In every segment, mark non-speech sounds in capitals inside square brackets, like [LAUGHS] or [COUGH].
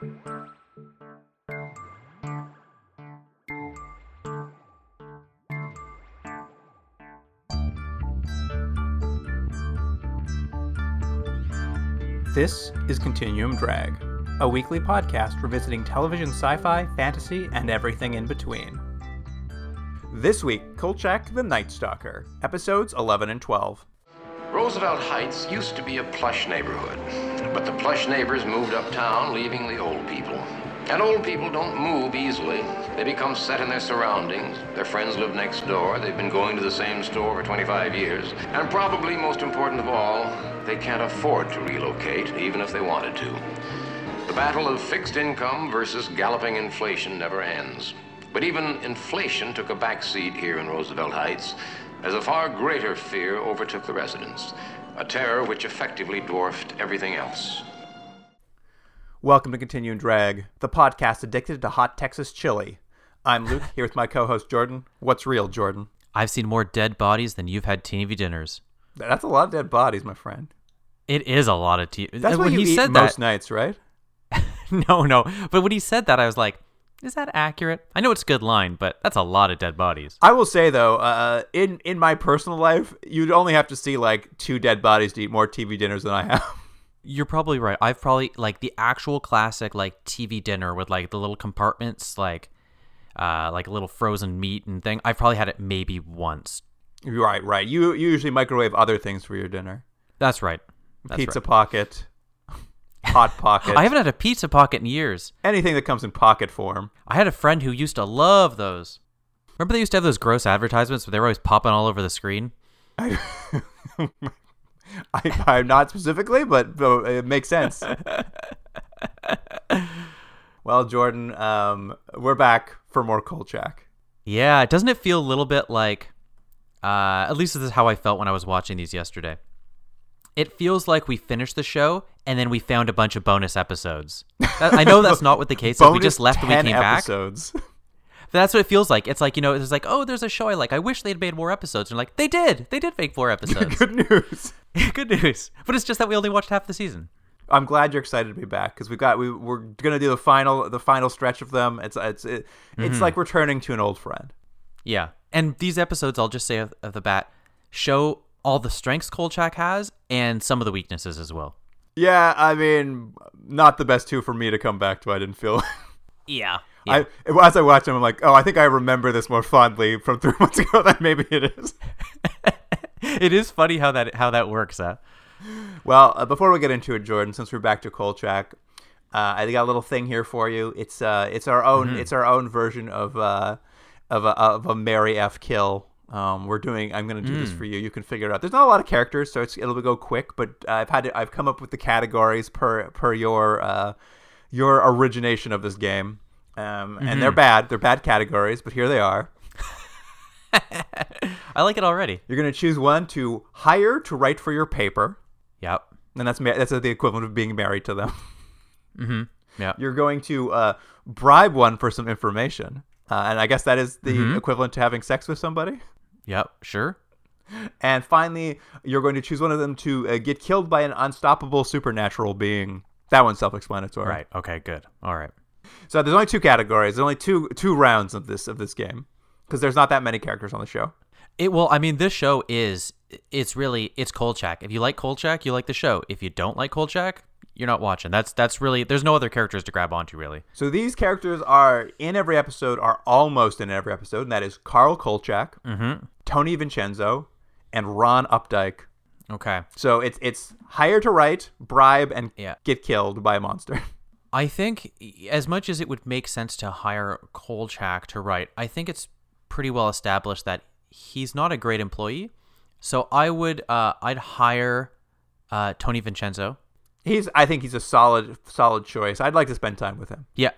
This is Continuum Drag, a weekly podcast revisiting television sci fi, fantasy, and everything in between. This week, Kolchak the Night Stalker, episodes 11 and 12. Roosevelt Heights used to be a plush neighborhood, but the plush neighbors moved uptown, leaving the old people. And old people don't move easily. They become set in their surroundings. Their friends live next door. They've been going to the same store for 25 years. And probably most important of all, they can't afford to relocate, even if they wanted to. The battle of fixed income versus galloping inflation never ends. But even inflation took a backseat here in Roosevelt Heights as a far greater fear overtook the residents, a terror which effectively dwarfed everything else. Welcome to Continuum Drag, the podcast addicted to hot Texas chili. I'm Luke, here with my co host Jordan. What's real, Jordan? I've seen more dead bodies than you've had TV dinners. That's a lot of dead bodies, my friend. It is a lot of TV. That's what when you he eat said most that, nights, right? [LAUGHS] no, no. But when he said that, I was like, is that accurate? I know it's a good line, but that's a lot of dead bodies. I will say though, uh, in in my personal life, you'd only have to see like two dead bodies to eat more TV dinners than I have. [LAUGHS] You're probably right. I've probably like the actual classic like TV dinner with like the little compartments, like uh like a little frozen meat and thing. I've probably had it maybe once. right, right. You, you usually microwave other things for your dinner. That's right. That's Pizza right. pocket, hot pocket. I haven't had a pizza pocket in years. anything that comes in pocket form. I had a friend who used to love those. Remember they used to have those gross advertisements, but they were always popping all over the screen. [LAUGHS] I, I, I'm not specifically, but, but it makes sense. [LAUGHS] well, Jordan, um, we're back for more Kolchak. Yeah, doesn't it feel a little bit like uh at least this is how I felt when I was watching these yesterday. It feels like we finished the show and then we found a bunch of bonus episodes. That- I know that's not what the [LAUGHS] case is. We just left and we 10 came back. episodes. That's what it feels like. It's like, you know, it's like, oh, there's a show I like. I wish they'd made more episodes. And like, they did. They did make four [LAUGHS] episodes. Good news. [LAUGHS] Good news. But it's just that we only watched half the season. I'm glad you're excited to be back because we've got we we're gonna do the final the final stretch of them. It's it's it, Mm-hmm. it's like returning to an old friend. Yeah. And these episodes, I'll just say of, of the bat, show all the strengths Kolchak has and some of the weaknesses as well. Yeah, I mean, not the best two for me to come back to. I didn't feel. [LAUGHS] Yeah. I as I watched them, I'm like, oh, I think I remember this more fondly from three [LAUGHS] months ago than maybe it is. [LAUGHS] it is funny how that how that works, huh? Well, uh, before we get into it, Jordan, since we're back to Kolchak, uh, I got a little thing here for you. It's uh, it's our own, Mm-hmm. it's our own version of uh, of a of a Mary F kill. Um, we're doing. I'm going to do Mm. this for you. You can figure it out. There's not a lot of characters, so it's, it'll go quick. But I've had to, I've come up with the categories per per your uh, your origination of this game. Um, and Mm-hmm. they're bad. They're bad categories, but here they are. [LAUGHS] I like it already. You're going to choose one to hire to write for your paper, Yep. and that's that's the equivalent of being married to them. [LAUGHS] Mm-hmm. Yeah. you're going to uh, bribe one for some information. Uh, and I guess that is the Mm-hmm. equivalent to having sex with somebody. Yep. Sure. And finally, you're going to choose one of them to uh, get killed by an unstoppable supernatural being. That one's self-explanatory. Right. Okay. Good. All right. So there's only two categories. There's only two two rounds of this of this game because there's not that many characters on the show. It well, I mean, this show is it's really it's Kolchak. If you like Kolchak, you like the show. If you don't like Kolchak, you're not watching. That's that's really there's no other characters to grab onto really. So these characters are in every episode, are almost in every episode, and that is Carl Kolchak, Mm-hmm. Tony Vincenzo, and Ron Updyke. Okay. So it's it's hire to write, bribe, and Yeah. get killed by a monster. [LAUGHS] I think as much as it would make sense to hire Kolchak to write, I think it's pretty well established that he's not a great employee. So I would uh, I'd hire uh, Tony Vincenzo. He's I think he's a solid solid choice. I'd like to spend time with him. Yeah,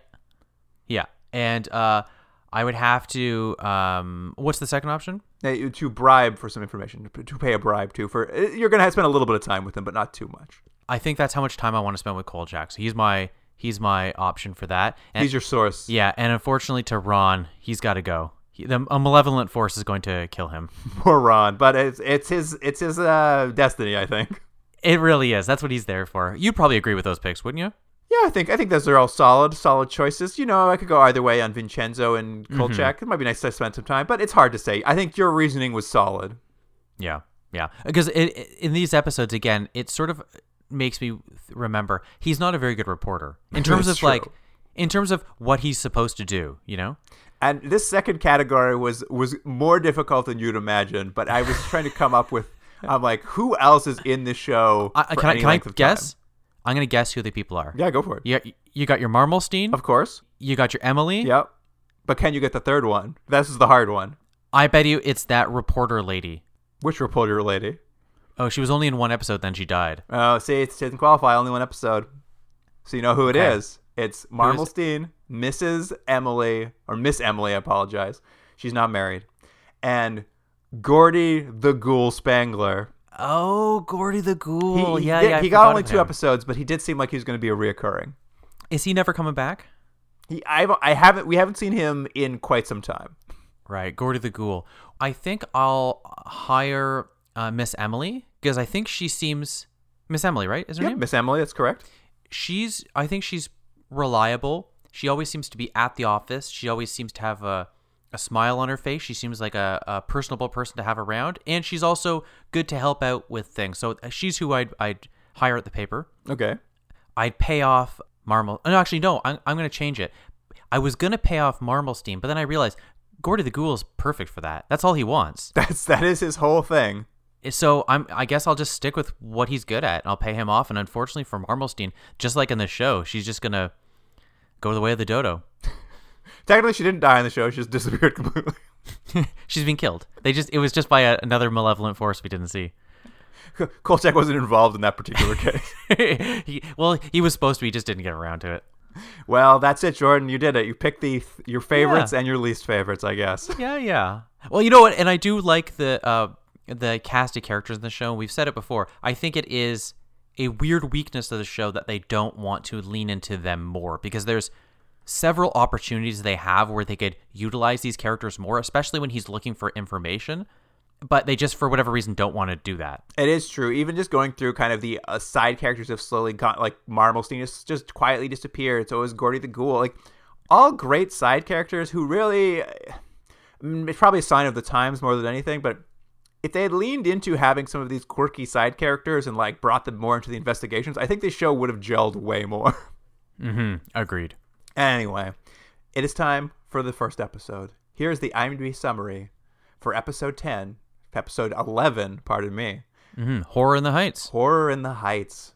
yeah, and uh, I would have to. Um, what's the second option? Uh, To bribe for some information, to to pay a bribe to for uh, you're gonna have to spend a little bit of time with him, but not too much. I think that's how much time I want to spend with Kolchak. So he's my he's my option for that. And, He's your source. yeah, and unfortunately to Ron, he's got to go. He, the, a malevolent force is going to kill him. [LAUGHS] Poor Ron, but it's it's his it's his uh, destiny. I think. It really is. That's what he's there for. You'd probably agree with those picks, wouldn't you? Yeah, I think I think those are all solid, solid choices. You know, I could go either way on Vincenzo and mm-hmm. Kolchak. It might be nice to spend some time, but it's hard to say. I think your reasoning was solid. Yeah, yeah. Because it, it, in these episodes, again, it sort of makes me remember he's not a very good reporter in [LAUGHS] terms of like, in terms of what he's supposed to do. You know? And this second category was was more difficult than you'd imagine. But I was trying to come up with. I'm like, who else is in the show? I, can I, can I guess? time? I'm gonna guess who the people are. Yeah, go for it. You got, you got your Marmelstein. Of course. You got your Emily. Yep. But can you get the third one? This is the hard one. I bet you it's that reporter lady. Which reporter lady? Oh, she was only in one episode, then she died. Oh, see, it didn't qualify. Only one episode. So you know who it Okay. is. It's Marmelstein, Mrs. Emily, or Miss Emily, I apologize. She's not married. And Gordy the Ghoul Spangler. Oh, Gordy the He, Ghoul. he yeah, did- yeah. I he got only two him. episodes, but he did seem like he was going to be a reoccurring. Is he never coming back? He, I've, I haven't, we haven't seen him in quite some time. Right, Gordy the Ghoul. I think I'll hire uh, Miss Emily because I think she seems Miss Emily, right? Is her Yep, name? Miss Emily, that's correct. She's. I think she's reliable. She always seems to be at the office. She always seems to have a a smile on her face. She seems like a, a personable person to have around, and she's also good to help out with things. So uh, she's who I'd I'd hire at the paper. Okay. I'd pay off Marmal. No, actually, no. I'm, I'm going to change it. I was going to pay off Marmelstein, but then I realized Gordy the Ghoul is perfect for that. That's all he wants. [LAUGHS] That's, that is his whole thing. So I'm. I guess I'll just stick with what he's good at. And I'll pay him off. And unfortunately for Marmelstein, just like in the show, she's just going to go the way of the dodo. [LAUGHS] Technically, she didn't die in the show. She just [LAUGHS] disappeared completely. [LAUGHS] She's been killed. They just. It was just by a, another malevolent force we didn't see. Kolchak wasn't involved in that particular [LAUGHS] case. he, well, he was supposed to. He just didn't get around to it. Well, that's it, Jordan. You did it. You picked the your favorites and your least favorites, I guess. Yeah, yeah. Well, you know what? And I do like the uh, the cast of characters in the show. We've said it before. I think it is a weird weakness of the show that they don't want to lean into them more because there's several opportunities they have where they could utilize these characters more, especially when he's looking for information. But they just, for whatever reason, don't want to do that. It is true. Even just going through kind of the uh, side characters have slowly got like Marmelstein has just quietly disappeared. So is Gordy the Ghoul. Like all great side characters who really. It's probably a sign of the times more than anything. But if they had leaned into having some of these quirky side characters and like brought them more into the investigations, I think the show would have gelled way more. [LAUGHS] Mm-hmm. Agreed. Anyway, it is time for the first episode. Here is the IMDb summary for episode 10, episode 11, pardon me. hmm Horror in the Heights. Horror in the Heights.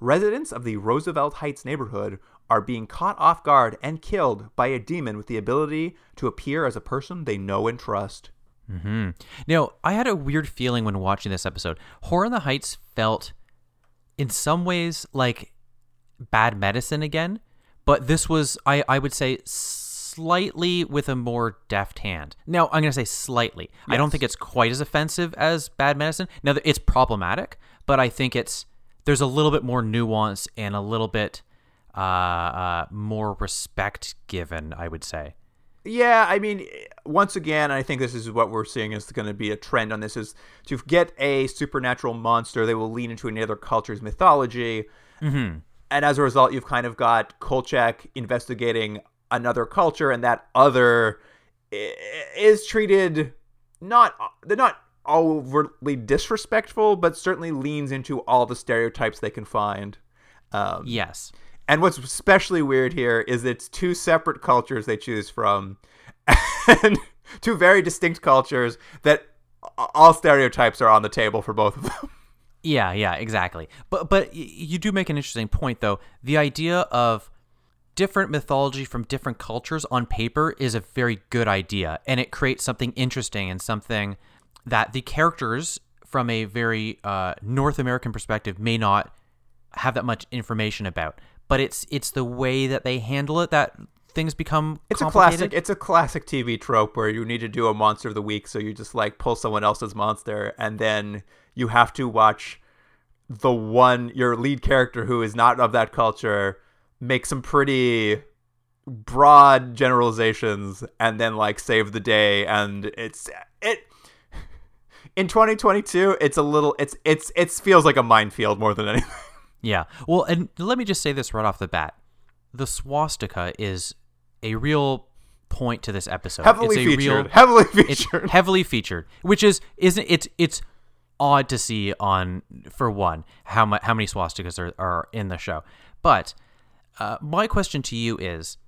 Residents of the Roosevelt Heights neighborhood are being caught off guard and killed by a demon with the ability to appear as a person they know and trust. hmm Now, I had a weird feeling when watching this episode. Horror in the Heights felt, in some ways, like bad medicine again, but this was, I, I would say, slightly with a more deft hand. Now, I'm going to say slightly. I don't think it's quite as offensive as bad medicine. Now, it's problematic, but I think it's there's a little bit more nuance and a little bit uh, uh, more respect given. I would say. Yeah, I mean, once again, I think this is what we're seeing is going to be a trend on this is to get a supernatural monster, they will lean into another culture's mythology. Mm-hmm. And as a result, you've kind of got Kolchak investigating another culture, and that other is treated not they're not overtly disrespectful, but certainly leans into all the stereotypes they can find. Um, Yes. and what's especially weird here is it's two separate cultures they choose from, and [LAUGHS] two very distinct cultures that all stereotypes are on the table for both of them. Yeah, yeah, exactly. But but you do make an interesting point though. The idea of different mythology from different cultures on paper is a very good idea and it creates something interesting and something that the characters from a very uh, North American perspective may not have that much information about. But it's it's the way that they handle it that things become It's a classic. It's a classic TV trope where you need to do a monster of the week, so you just like pull someone else's monster, and then you have to watch the one your lead character who is not of that culture make some pretty broad generalizations, and then like save the day. And it's it in 2022. It's a little. It's it's it feels like a minefield more than anything. Yeah. Well, and let me just say this right off the bat. the swastika is a real point to this episode. Heavily it's a featured. Real, heavily it's featured. [LAUGHS] heavily featured, which is isn't it's it's odd to see on for one how much how many swastikas are, are in the show. But uh, my question to you is,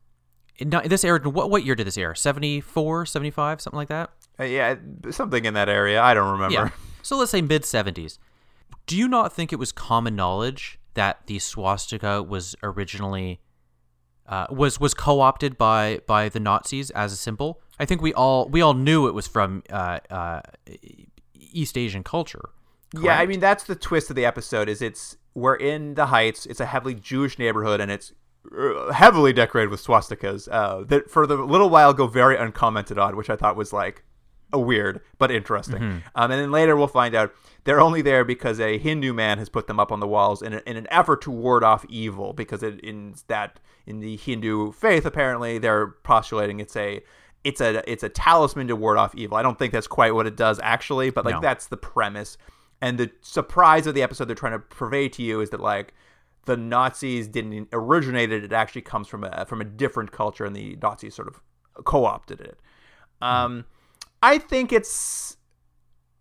now, this aired what what year did this air? 74, 75, something like that. Uh, yeah, something in that area. I don't remember. Yeah. So let's say mid 70s. Do you not think it was common knowledge that the swastika was originally uh, was was co-opted by by the Nazis as a symbol? I think we all we all knew it was from uh, uh, East Asian culture. Yeah, I mean that's the twist of the episode. Is it's we're in the Heights. It's a heavily Jewish neighborhood, and it's uh, heavily decorated with swastikas. Uh, that for the little while go very uncommented on, which I thought was like weird but interesting. Um, and then later we'll find out they're only there because a Hindu man has put them up on the walls in, a, in an effort to ward off evil. Because it, in that in the Hindu faith, apparently they're postulating it's a it's a it's a talisman to ward off evil. I don't think that's quite what it does actually, but like No. that's the premise. And the surprise of the episode they're trying to purvey to you is that like the Nazis didn't originate it; it actually comes from a from a different culture, and the Nazis sort of co-opted it. Um, I think it's.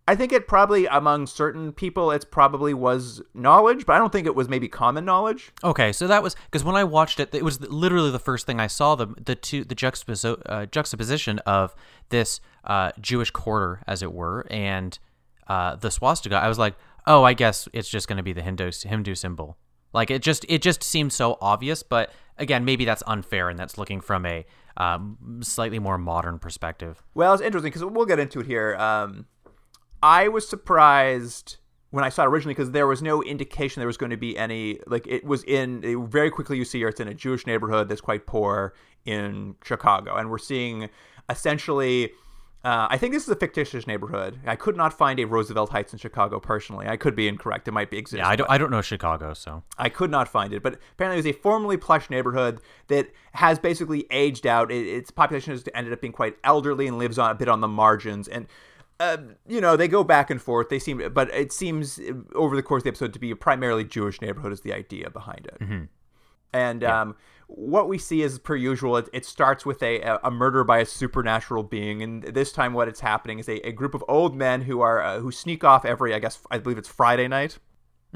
I think it probably among certain people it's probably was knowledge, but I don't think it was maybe common knowledge. Okay, so that was because when I watched it, it was literally the first thing I saw the the two the uh, juxtaposition of this uh, Jewish quarter, as it were, and uh, the swastika. I was like, oh, I guess it's just going to be the Hindu Hindu symbol. Like it just it just seems so obvious, but again, maybe that's unfair, and that's looking from a um, slightly more modern perspective. Well, it's interesting because we'll get into it here. Um, I was surprised when I saw it originally because there was no indication there was going to be any like it was in very quickly you see it's in a Jewish neighborhood that's quite poor in Chicago, and we're seeing essentially. Uh, I think this is a fictitious neighborhood. I could not find a Roosevelt Heights in Chicago personally. I could be incorrect. It might be exist. Yeah, I don't I don't know Chicago, so I could not find it, but apparently it was a formerly plush neighborhood that has basically aged out. It, its population has ended up being quite elderly and lives on a bit on the margins. And uh, you know they go back and forth. They seem, but it seems over the course of the episode to be a primarily Jewish neighborhood is the idea behind it. And um, what we see is per usual. It, it starts with a, a murder by a supernatural being, and this time what it's happening is a, a group of old men who are uh, who sneak off every I guess I believe it's Friday night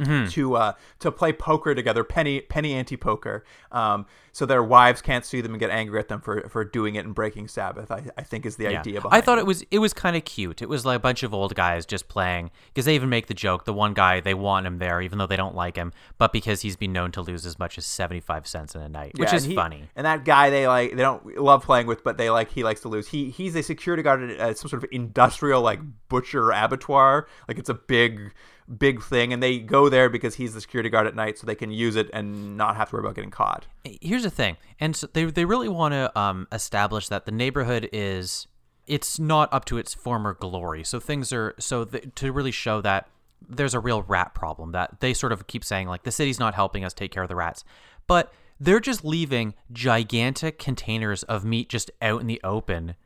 to uh, to play poker together, penny penny ante poker. Um, so their wives can't sue them and get angry at them for, for doing it and breaking Sabbath. I, I think is the Yeah. idea behind. I thought it was it was kind of cute. It was like a bunch of old guys just playing because they even make the joke. The one guy they want him there, even though they don't like him, but because he's been known to lose as much as seventy five cents in a night, which Yeah, is and he- funny. And that guy they like they don't love playing with, but they like he likes to lose. He he's a security guard at uh, some sort of industrial like butcher abattoir. Like it's a big big thing, and they go there because he's the security guard at night, so they can use it and not have to worry about getting caught. Here's the thing, and so they they really want to um, establish that the neighborhood is it's not up to its former glory. So things are so th- to really show that there's a real rat problem that they sort of keep saying like the city's not helping us take care of the rats, but they're just leaving gigantic containers of meat just out in the open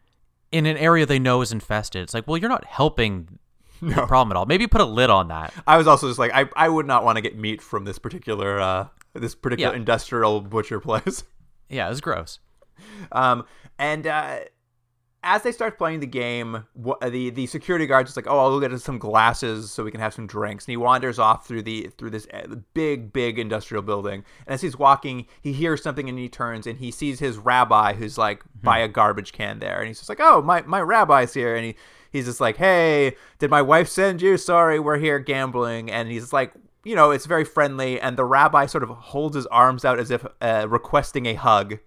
in an area they know is infested. It's like, well, you're not helping the [LAUGHS] problem at all. Maybe put a lid on that. I was also just like I, I would not want to get meat from this particular uh this particular Yeah. industrial butcher place. [LAUGHS] Yeah, it was gross. Um, and uh, as they start playing the game, the the security guard is like, "Oh, I'll go get us some glasses so we can have some drinks." And he wanders off through the through this uh, big big industrial building. And as he's walking, he hears something and he turns and he sees his rabbi who's like by a garbage can there, and he's just like, "Oh, my my rabbi's here," and he. He's just like, "Hey, did my wife send you? Sorry, we're here gambling." And he's like, you know, it's very friendly, and the rabbi sort of holds his arms out as if uh, requesting a hug.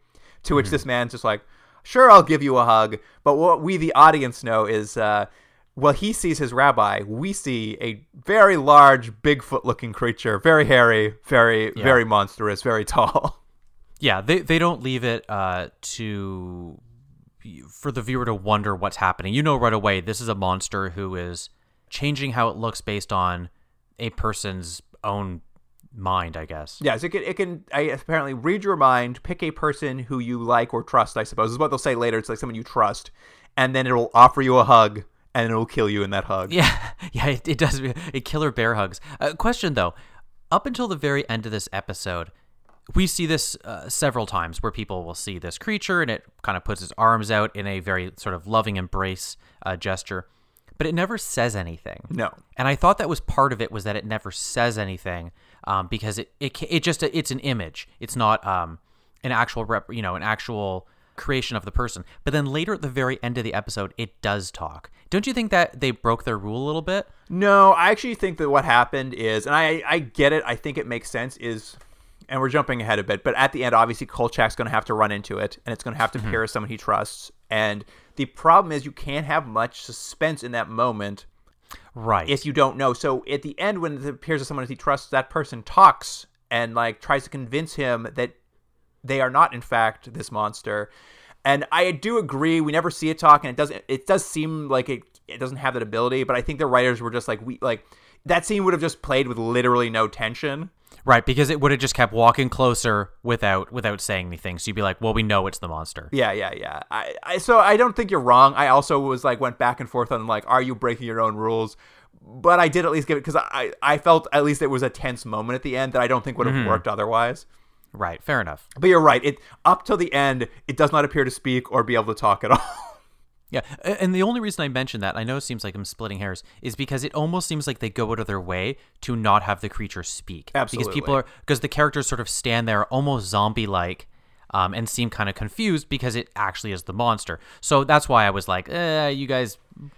To which this man's just like, "Sure, I'll give you a hug." But what we, the audience, know is, uh, well, he sees his rabbi. We see a very large, Bigfoot-looking creature, very hairy, very, very monstrous, very tall. Yeah, they they don't leave it uh, to for the viewer to wonder what's happening. You know right away this is a monster who is changing how it looks based on a person's own mind, I guess. Yes, it can. It can I, apparently read your mind, pick a person who you like or trust. I suppose is what they'll say later. It's like someone you trust, and then it'll offer you a hug, and it'll kill you in that hug. Yeah, [LAUGHS] yeah, it, it does. A killer bear hugs. Uh, question though, up until the very end of this episode, we see this uh, several times where people will see this creature and it kind of puts its arms out in a very sort of loving embrace uh, gesture, but it never says anything. No. And I thought that was part of it was that it never says anything um, because it, it it just it's an image. It's not um, an actual rep, you know, an actual creation of the person. But then later at the very end of the episode, it does talk. Don't you think that they broke their rule a little bit? No, I actually think that what happened is, and I I get it. I think it makes sense. Is and we're jumping ahead a bit, but at the end, obviously, Kolchak's going to have to run into it, and it's going to have to Mm-hmm. appear as someone he trusts. And the problem is, you can't have much suspense in that moment Right. if you don't know. So at the end, when it appears as someone he trusts, that person talks and like tries to convince him that they are not, in fact, this monster. And I do agree. We never see it talk, and it doesn't. It does seem like it. It doesn't have that ability, but I think the writers were just like we like that scene would have just played with literally no tension. Right, because it would have just kept walking closer without without saying anything. So you'd be like, "Well, we know it's the monster." Yeah, yeah, yeah. I, I so I don't think you're wrong. I also was like went back and forth on like, are you breaking your own rules? But I did at least give it because I I felt at least it was a tense moment at the end that I don't think would have mm-hmm. worked otherwise. Right, fair enough. But you're right. It up till the end, it does not appear to speak or be able to talk at all. [LAUGHS] Yeah, and the only reason I mention that, I know it seems like I'm splitting hairs, is because it almost seems like they go out of their way to not have the creature speak. Because people are because the characters sort of stand there almost zombie-like. Um, and seem kind of confused because it actually is the monster. So that's why I was like, eh, "You guys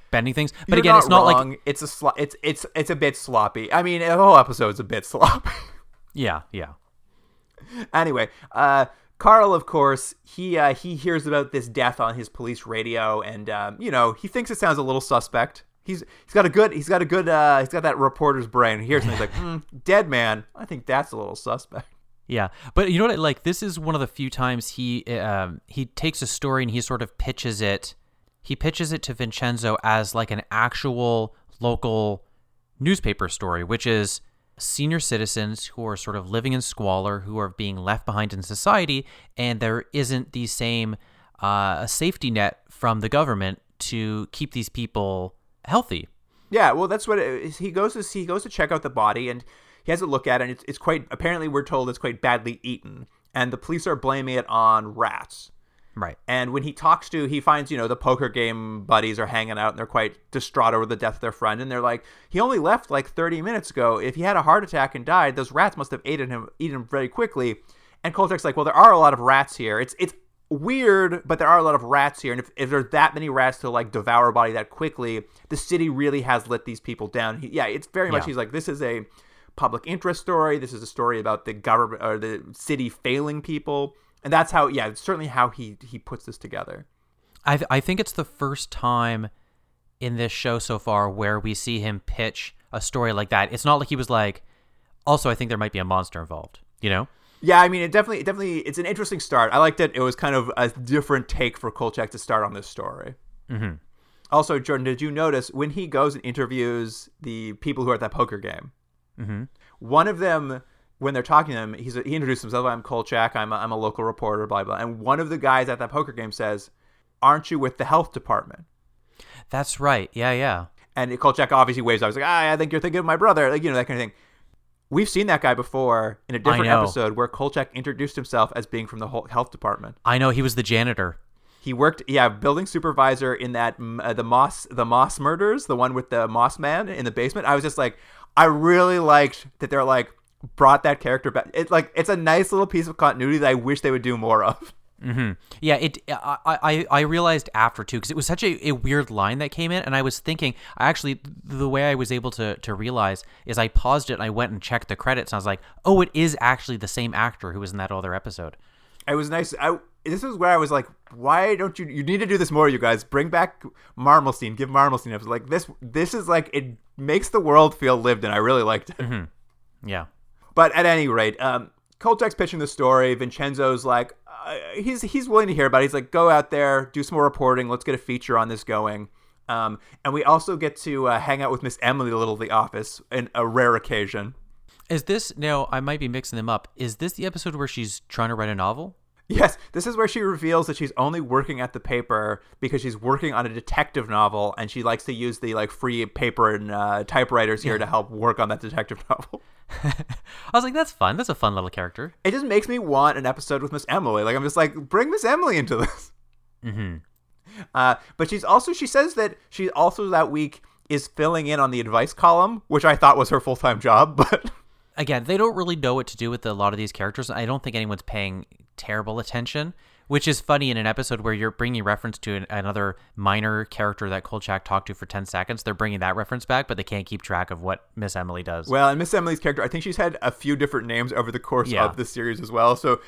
bending things." But You're again, it's not wrong. like, it's a slo- it's it's it's a bit sloppy. I mean, the whole episode's a bit [LAUGHS] sloppy. yeah, yeah. anyway, uh, Carl, of course, he uh, he hears about this death on his police radio, and um, you know he thinks it sounds a little suspect. He's he's got a good he's got a good uh, he's got that reporter's brain. He hears something he's like, [LAUGHS] mm, "Dead man." I think that's a little suspect. Yeah, but you know what? Like this is one of the few times he um, he takes a story and he sort of pitches it. He pitches it to Vincenzo as like an actual local newspaper story, which is senior citizens who are sort of living in squalor, who are being left behind in society, and there isn't the same uh, safety net from the government to keep these people healthy. Yeah, well, that's what he goes to see. He goes to check out the body, and he has a look at it. And it's, it's quite apparently we're told it's quite badly eaten, and the police are blaming it on rats. Right. And when he talks to, he finds, you know, the poker game buddies are hanging out and they're quite distraught over the death of their friend. And they're like, he only left like 30 minutes ago. If he had a heart attack and died, those rats must have eaten him, eaten him very quickly. And Kolchak's like, well, there are a lot of rats here. It's it's weird, but there are a lot of rats here. And if, if there's that many rats to like devour a body that quickly, the city really has let these people down. He, yeah, it's very much, Yeah. he's like, this is a public interest story. This is a story about the government or the city failing people. And that's how, yeah, it's certainly how he he puts this together. I th- I think it's the first time in this show so far where we see him pitch a story like that. It's not like he was like, also I think there might be a monster involved. You know? Yeah, I mean, it definitely, it definitely, it's an interesting start. I liked it. It was kind of a different take for Kolchak to start on this story. Mm-hmm. Also, Jordan, did you notice when he goes and interviews the people who are at that poker game? Mm-hmm. One of them, when they're talking to him, he's he introduced himself. I'm Kolchak. I'm a, I'm a local reporter. Blah blah. And one of the guys at that poker game says, "Aren't you with the health department?" That's right. Yeah, yeah. And Kolchak obviously waves. I was like, ah, I think you're thinking of my brother, like you know that kind of thing. We've seen that guy before in a different episode where Kolchak introduced himself as being from the health department. I know he was the janitor. He worked, yeah, building supervisor in that uh, the Moss the Moss murders, the one with the Moss man in the basement. I was just like, I really liked that they're like brought that character back. It's like it's a nice little piece of continuity that I wish they would do more of. [LAUGHS] Mm-hmm. Yeah, it. I I, I realized after too because it was such a, a weird line that came in, and I was thinking. I actually the way I was able to to realize is I paused it and I went and checked the credits, and I was like, oh, it is actually the same actor who was in that other episode. It was nice. I this is where I was like, why don't you? You need to do this more, you guys. Bring back Marmelstein. Give Marmelstein. I was like, this. This is like it makes the world feel lived in. I really liked it. Mm-hmm. Yeah. But at any rate, um, Kolchak's pitching the story. Vincenzo's like, uh, he's he's willing to hear about it. He's like, go out there, do some more reporting. Let's get a feature on this going. Um, and we also get to uh, hang out with Miss Emily a little at the office, in a rare occasion. Is this now? I might be mixing them up. Is this the episode where she's trying to write a novel? Yes, this is where she reveals that she's only working at the paper because she's working on a detective novel, and she likes to use the like free paper and uh, typewriters here to help work on that detective [LAUGHS] novel. I was like, that's fun. That's a fun little character. It just makes me want an episode with Miss Emily. Like I'm just like, bring Miss Emily into this. Mm-hmm. Uh, but she's also she says that she also that week is filling in on the advice column, which I thought was her full time job, [LAUGHS] but. Again, they don't really know what to do with a lot of these characters. I don't think anyone's paying terrible attention, which is funny in an episode where you're bringing reference to an, another minor character that Kolchak talked to for 10 seconds. They're bringing that reference back, but they can't keep track of what Miss Emily does. Well, and Miss Emily's character, I think she's had a few different names over the course Yeah. of the series as well. So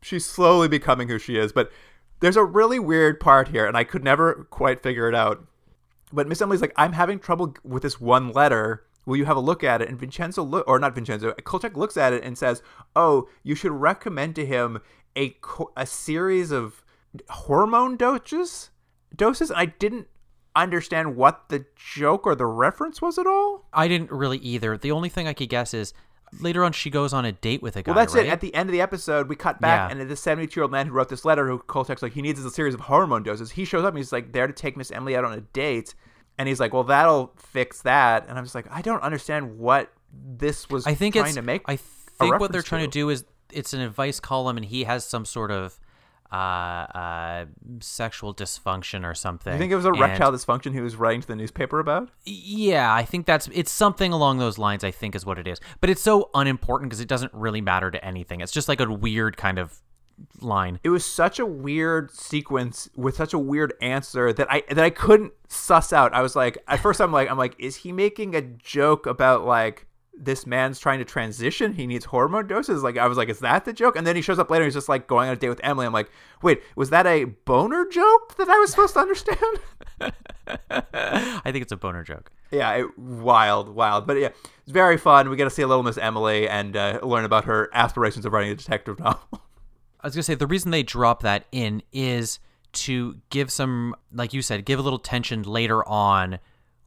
she's slowly becoming who she is. But there's a really weird part here, and I could never quite figure it out. But Miss Emily's like, I'm having trouble with this one letter. Will you have a look at it? And Vincenzo, look, or not Vincenzo, Kolchak looks at it and says, Oh, you should recommend to him a, a series of hormone doses. Doses. I didn't understand what the joke or the reference was at all. I didn't really either. The only thing I could guess is later on she goes on a date with a guy. Well, that's right? it. At the end of the episode, we cut back, Yeah. and the 72 year old man who wrote this letter, who Kolchak's like, he needs a series of hormone doses. He shows up and he's like there to take Miss Emily out on a date. And he's like, well, that'll fix that. And I'm just like, I don't understand what this was I think trying it's. to make. i think what they're trying to do is it's an advice column, and he has some sort of uh, uh, sexual dysfunction or something. You think it was a And- erectile dysfunction he was writing to the newspaper about? Yeah, I think that's it's something along those lines. I think is what it is, but it's so unimportant because it doesn't really matter to anything. It's just like a weird kind of line. It was such a weird sequence with such a weird answer that I that I couldn't suss out. I was like, at first, I'm like, I'm like, is he making a joke about like this man's trying to transition? He needs hormone doses. Like, I was like, is that the joke? And then he shows up later. He's just like going on a date with Emily. I'm like, wait, was that a boner joke that I was supposed to understand? [LAUGHS] I think it's a boner joke. yeah, it, wild, wild. But yeah, it's very fun. We get to see a little Miss Emily and uh, learn about her aspirations of writing a detective novel. [LAUGHS] I was gonna say the reason they drop that in is to give some, like you said, give a little tension later on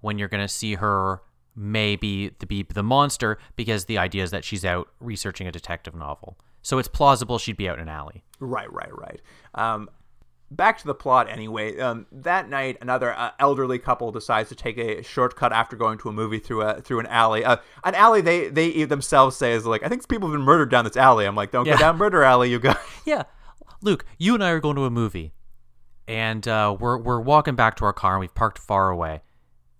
when you're gonna see her maybe to be the monster because the idea is that she's out researching a detective novel. So it's plausible she'd be out in an alley. Right, right, right. Um, back to the plot anyway. Um, that night, another uh, elderly couple decides to take a shortcut after going to a movie through a through an alley. Uh, an alley they they themselves say is like, I think people have been murdered down this alley. I'm like, don't Yeah. go down murder alley, you guys. [LAUGHS] Yeah, Luke, you and I are going to a movie, and uh, we're we're walking back to our car, and we've parked far away,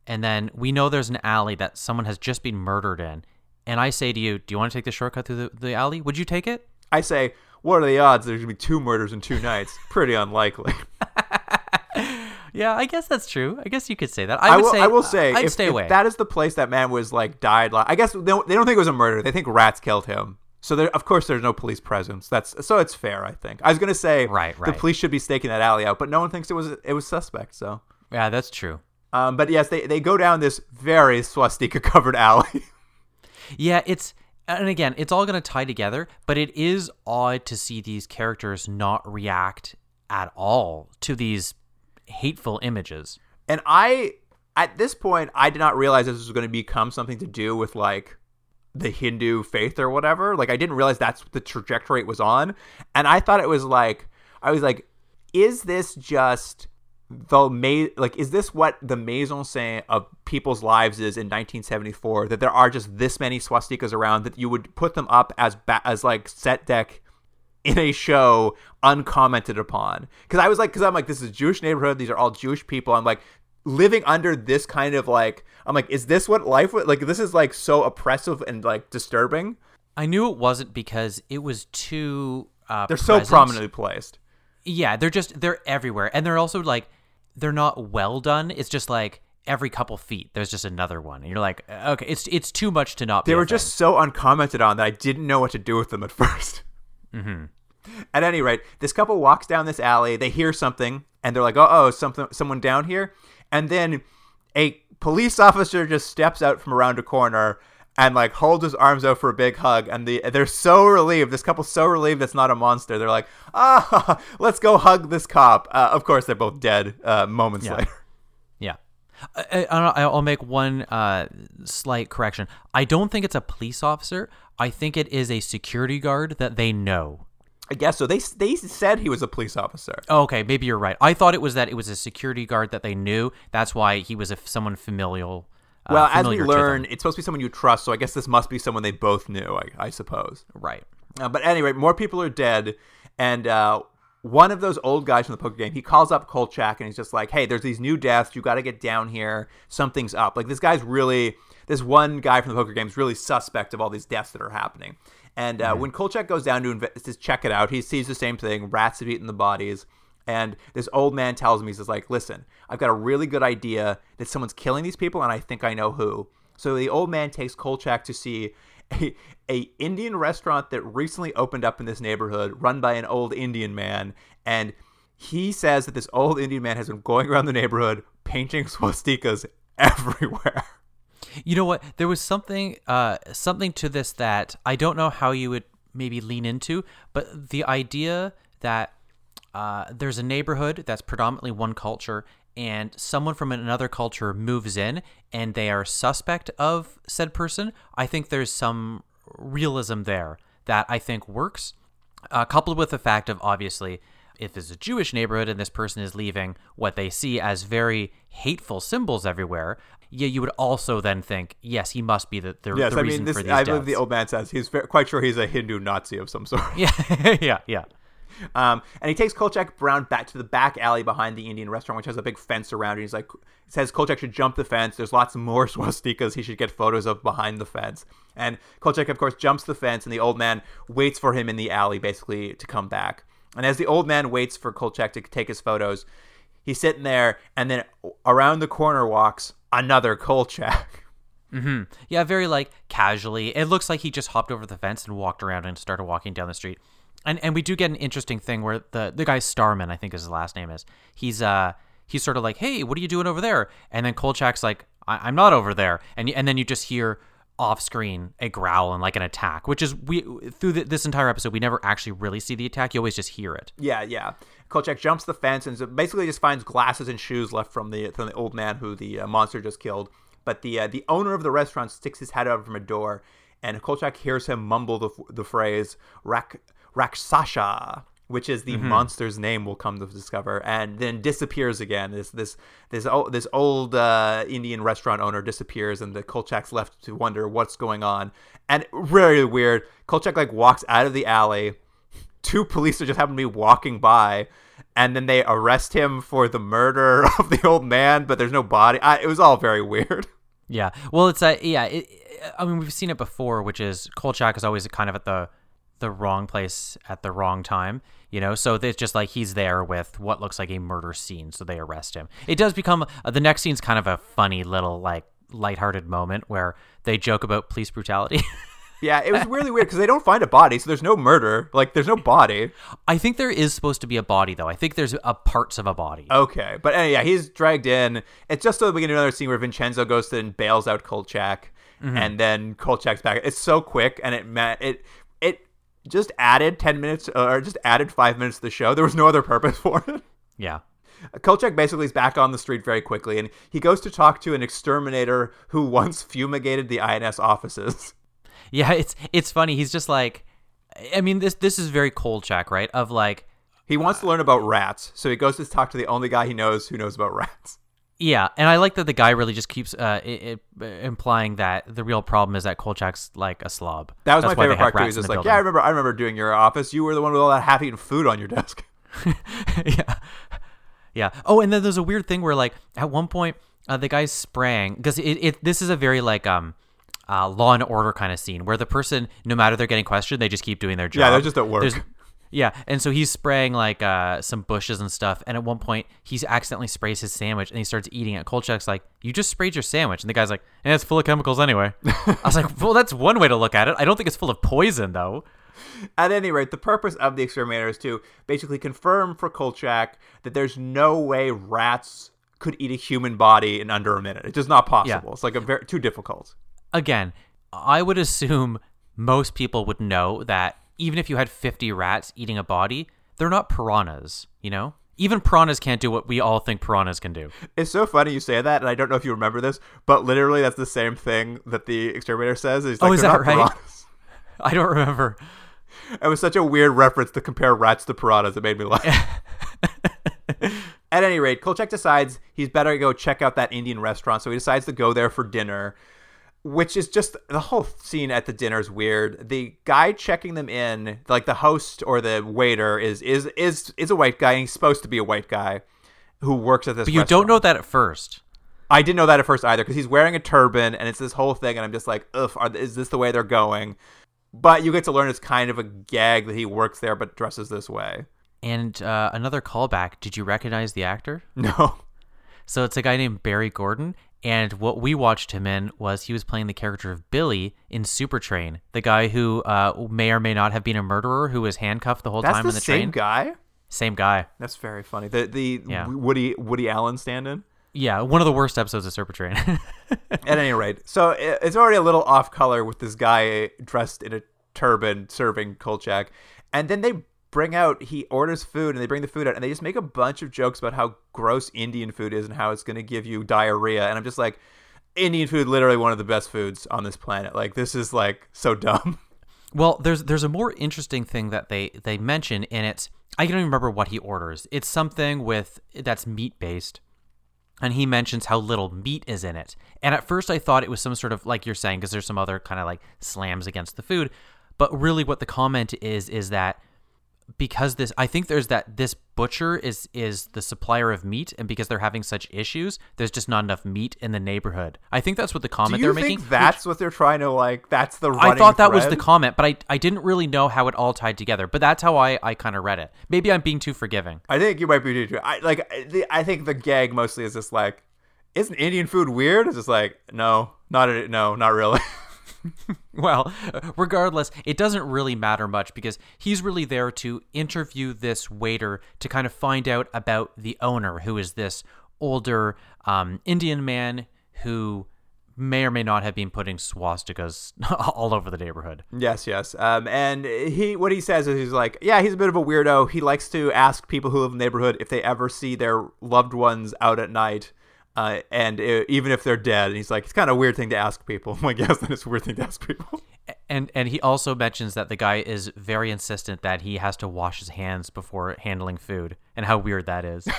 and then we know there's an alley that someone has just been murdered in, and I say to you, do you want to take the shortcut through the, the alley? Would you take it? I say, what are the odds there's gonna be two murders in two nights? [LAUGHS] Pretty unlikely. [LAUGHS] Yeah, I guess that's true. I guess you could say that. I, I would will. say I will say, I'd if, stay if away. that is the place that man was like died. Like, I guess they don't, they don't think it was a murder. They think rats killed him. So there, of course, there's no police presence. That's so it's fair. I think. I was gonna say, Right, right. The police should be staking that alley out, but no one thinks it was it was suspect. So, yeah, that's true. Um, but yes, they they go down this very swastika covered alley. [LAUGHS] Yeah, it's and again, it's all going to tie together, but it is odd to see these characters not react at all to these hateful images. And I, at this point, I did not realize this was going to become something to do with like the Hindu faith or whatever. Like, I didn't realize that's the trajectory it was on. And I thought it was like, I was like, is this just the ma- like is this what the mise en of people's lives is in 1974 that there are just this many swastikas around that you would put them up as ba- as like set deck in a show uncommented upon? Because i was like because i'm like this is a jewish neighborhood these are all jewish people i'm like living under this kind of like i'm like is this what life would like this is like so oppressive and like disturbing? I knew it wasn't because it was too. Uh, they're so prominently placed. Yeah, they're just they're everywhere, and they're also like they're not well done. It's just like every couple feet there's just another one, and you're like, okay, it's it's too much to not. they were just so uncommented on that I didn't know what to do with them at [LAUGHS] 1st Mm-hmm. At any rate, this couple walks down this alley. They hear something, and they're like, "Oh, oh, something, someone down here." And then a police officer just steps out from around a corner and like holds his arms out for a big hug. And the they're so relieved. This couple's so relieved it's not a monster. They're like, "Ah, [LAUGHS] let's go hug this cop." Uh, of course, they're both dead uh, moments Yeah. later. [LAUGHS] Yeah. I, I, I'll make one uh, slight correction. I don't think it's a police officer. I think it is a security guard that they know. I guess so. They they said he was a police officer. Oh, okay, maybe you're right. I thought it was that it was a security guard that they knew. That's why he was a, someone familial. Uh, well, as we learn, it's supposed to be someone you trust. So I guess this must be someone they both knew. I, I suppose. right? Uh, but anyway, more people are dead, and uh, one of those old guys from the poker game, he calls up Kolchak and he's just like, "Hey, there's these new deaths. You got to get down here. Something's up." Like this guy's really, this one guy from the poker game is really suspect of all these deaths that are happening. And uh, when Kolchak goes down to, inve- to check it out, he sees the same thing: rats have eaten the bodies. And this old man tells me, he says, like, listen, I've got a really good idea that someone's killing these people, and I think I know who. So the old man takes Kolchak to see a, a Indian restaurant that recently opened up in this neighborhood, run by an old Indian man, and he says that this old Indian man has been going around the neighborhood painting [LAUGHS] swastikas everywhere. You know what? There was something uh something to this that I don't know how you would maybe lean into, but the idea that uh, there's a neighborhood that's predominantly one culture and someone from another culture moves in and they are suspect of said person, I think there's some realism there that I think works, uh, coupled with the fact of obviously if it's a Jewish neighborhood and this person is leaving what they see as very hateful symbols everywhere, yeah, you would also then think, yes, he must be the, the, Yes, the I reason mean, this, for these I deaths. believe the old man says he's quite sure he's a Hindu Nazi of some sort. [LAUGHS] yeah, yeah, yeah. Um, and he takes Kolchak Brown back to the back alley behind the Indian restaurant, which has a big fence around it. He's like, says Kolchak should jump the fence. There's lots more [LAUGHS] swastikas he should get photos of behind the fence. And Kolchak, of course, jumps the fence, and the old man waits for him in the alley, basically, to come back. And as the old man waits for Kolchak to take his photos, he's sitting there, and then around the corner walks another Kolchak. [LAUGHS] Yeah, very like casually. It looks like he just hopped over the fence and walked around and started walking down the street. And and we do get an interesting thing where the the guy Starman, I think is his last name is. He's uh he's sort of like, hey, what are you doing over there? And then Kolchak's like, I- I'm not over there. And and then you just hear off screen a growl and like an attack, which is we through the, this entire episode we never actually really see the attack. You always just hear it. Yeah, yeah. Kolchak jumps the fence and basically just finds glasses and shoes left from the from the old man who the uh, monster just killed. But the uh, the owner of the restaurant sticks his head out from a door, and Kolchak hears him mumble the, the phrase "Rak Raksasha," which is the monster's name. We'll come to discover, and then disappears again. This this this o- this old uh, Indian restaurant owner disappears, and the Kolchak's left to wonder what's going on. And really weird. Kolchak like walks out of the alley two police are just happen to be walking by and then they arrest him for the murder [LAUGHS] of the old man but there's no body I, it was all very weird Yeah. Well, it's a yeah. It, I mean, we've seen it before, which is Kolchak is always kind of at the the wrong place at the wrong time. You know, so it's just like he's there with what looks like a murder scene, so they arrest him. It does become uh, the next scene's kind of a funny little like lighthearted moment where they joke about police brutality. [LAUGHS] yeah it was really weird because they don't find a body so there's no murder like there's no body I think there is supposed to be a body though. I think there's a parts of a body. okay but anyway, yeah he's dragged in it's just so we get another scene where vincenzo goes to and bails out kolchak mm-hmm. and then kolchak's back it's so quick and it ma- it just added 10 minutes uh, or just added five minutes to the show there was no other purpose [LAUGHS] for it Yeah. Kolchak basically is back on the street very quickly, and he goes to talk to an exterminator who [LAUGHS] once fumigated the INS offices. Yeah, it's it's funny. He's just like I mean this this is very Kolchak, right? Of like He wants to learn about rats, so he goes to talk to the only guy he knows who knows about rats. Yeah, and I like that the guy really just keeps uh, it, it, implying that the real problem is that Kolchak's like a slob. That was That's my favorite part. Too. He's just like, "Yeah, I remember. I remember doing your office. You were the one with all that half-eaten food on your desk." [LAUGHS] yeah, yeah. Oh, and then there's a weird thing where like at one point uh, the guy's sprang because it, it this is a very like um. Uh, law and order kind of scene where the person, no matter they're getting questioned, they just keep doing their job. Yeah, they're just at work. There's- yeah, and so he's spraying like uh, some bushes and stuff, and at one point he's accidentally sprays his sandwich and he starts eating it. Kolchak's like, "You just sprayed your sandwich," and the guy's like, "Yeah, it's full of chemicals anyway." [LAUGHS] I was like, "Well, that's one way to look at it. I don't think it's full of poison though." At any rate, the purpose of the exterminator is to basically confirm for Kolchak that there's no way rats could eat a human body in under a minute. It's just not possible. Yeah. It's like a very too difficult. Again, I would assume most people would know that even if you had 50 rats eating a body, they're not piranhas, you know? Even piranhas can't do what we all think piranhas can do. It's so funny you say that, and I don't know if you remember this, but literally that's the same thing that the exterminator says. He's oh, like, Oh, is "They're that not right? piranhas." [LAUGHS] I don't remember. it was such a weird reference to compare rats to piranhas. It made me laugh. [LAUGHS] At any rate, Kolchak decides he's better go check out that Indian restaurant, so he decides to go there for dinner. Which is just the whole scene at the dinner is weird. The guy checking them in, like the host or the waiter, is is is is a white guy. And he's supposed to be a white guy who works at this. But you restaurant. don't know that at first. I didn't know that at first either because he's wearing a turban and it's this whole thing, and I'm just like, ugh, are, is this the way they're going? But you get to learn it's kind of a gag that he works there but dresses this way. And uh, another callback. Did you recognize the actor? [LAUGHS] No. So it's a guy named Barry Gordon. And what we watched him in was he was playing the character of Billy in Supertrain, the guy who uh, may or may not have been a murderer who was handcuffed the whole That's time the in the same train. Same guy? Same guy. That's very funny. The the Yeah. Woody Woody Allen stand in? Yeah, one of the worst episodes of Supertrain. [LAUGHS] At any rate, so it's already a little off color with this guy dressed in a turban serving Kolchak, and then they bring out he orders food and they bring the food out and they just make a bunch of jokes about how gross Indian food is and how it's going to give you diarrhea, and I'm just like, Indian food literally one of the best foods on this planet. Like this is like so dumb. [LAUGHS] Well, there's there's a more interesting thing that they they mention, and it's I don't even remember what he orders. It's something with that's meat based, and he mentions how little meat is in it. And at first, I thought it was some sort of like you're saying, because there's some other kind of like slams against the food. But really, what the comment is is that because this, I think there's that this butcher is is the supplier of meat, and because they're having such issues, there's just not enough meat in the neighborhood. I think that's what the comment they're making. which- that's what they're trying to like? That's the I thought that was the comment, but I, I didn't really know how it all tied together. But that's how I, I kind of read it. Maybe I'm being too forgiving. I think you might be too. I like. The, I think the gag mostly is just like, isn't Indian food weird? It's just like, no, not a, no, not really. [LAUGHS] Well, regardless, it doesn't really matter much because he's really there to interview this waiter to kind of find out about the owner, who is this older um, Indian man who may or may not have been putting swastikas [LAUGHS] all over the neighborhood. yes, yes. Um, and he, what he says is, he's like, yeah, he's a bit of a weirdo. He likes to ask people who live in the neighborhood if they ever see their loved ones out at night. Uh, and uh, even if they're dead, and he's like, it's kind of [LAUGHS] a weird thing to ask people. I'm like, yes, that is a weird thing to ask people. And and he also mentions that the guy is very insistent that he has to wash his hands before handling food, and how weird that is. [LAUGHS]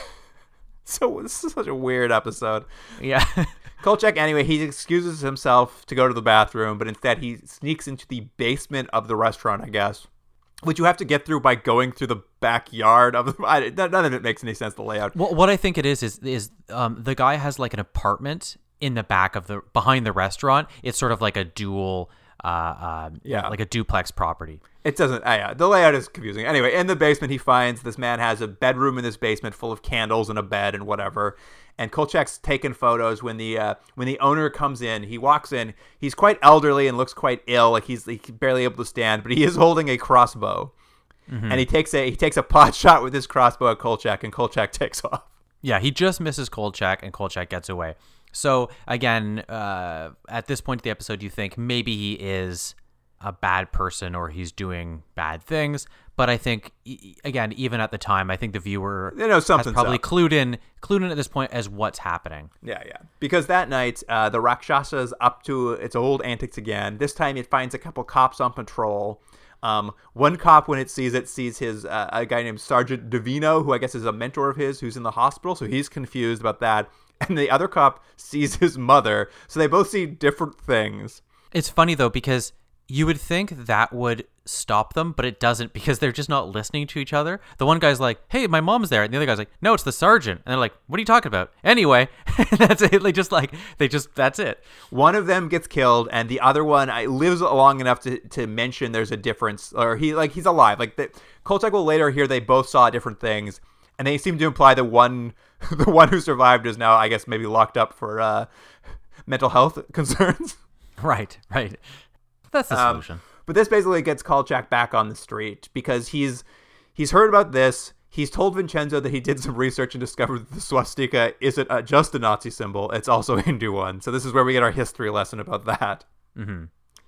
So this is such a weird episode. yeah. [LAUGHS] Kolchak, anyway, he excuses himself to go to the bathroom, but instead he sneaks into the basement of the restaurant, I guess, which you have to get through by going through the backyard of the. [LAUGHS] I, none of it makes any sense. The layout. Well, what I think it is is is um, the guy has like an apartment in the back of the behind the restaurant. It's sort of like a dual, uh, uh Yeah. like a duplex property. It doesn't. Uh, yeah, the layout is confusing. Anyway, in the basement, he finds this man has a bedroom in this basement full of candles and a bed and whatever. And Kolchak's taking photos when the uh, when the owner comes in. He walks in. He's quite elderly and looks quite ill, like he's, he's barely able to stand, but he is [LAUGHS] holding a crossbow. And he takes a he takes a pot [LAUGHS] shot with his crossbow at Kolchak, and Kolchak [LAUGHS] takes off. Yeah, he just misses Kolchak, and Kolchak gets away. So again, uh, at this point of the episode, you think maybe he is a bad person or he's doing bad things. But I think again, even at the time, I think the viewer You know, has something's probably up. clued in, clued in at this point as what's happening. Yeah, yeah. Because that night, uh, the Rakshasa's up to its old antics again. This time, it finds a couple cops on patrol. Um, one cop, when it sees it, sees his uh, a guy named Sergeant Davino, who I guess is a mentor of his, who's in the hospital. So he's confused about that. [LAUGHS] And the other cop sees his mother. So they both see different things. It's funny though because you would think that would stop them, but it doesn't because they're just not listening to each other. The one guy's like, "Hey, my mom's there," and the other guy's like, "No, it's the sergeant." And they're like, "What are you talking about?" Anyway, [LAUGHS] that's it. They just like they just that's it. One of them gets killed, and the other one lives long enough to, to mention there's a difference, or he like he's alive. Like the, Kolchak will later hear they both saw different things, and they seem to imply the one [LAUGHS] the one who survived is now, I guess, maybe locked up for uh, mental health [LAUGHS] concerns. Right, right. That's the Um, solution. But this basically gets Kolchak back on the street because he's he's heard about this. He's told Vincenzo that he did some research and discovered that the swastika isn't uh, just a Nazi symbol; it's also a [LAUGHS] Hindu one. So this is where we get our history lesson about that. hmm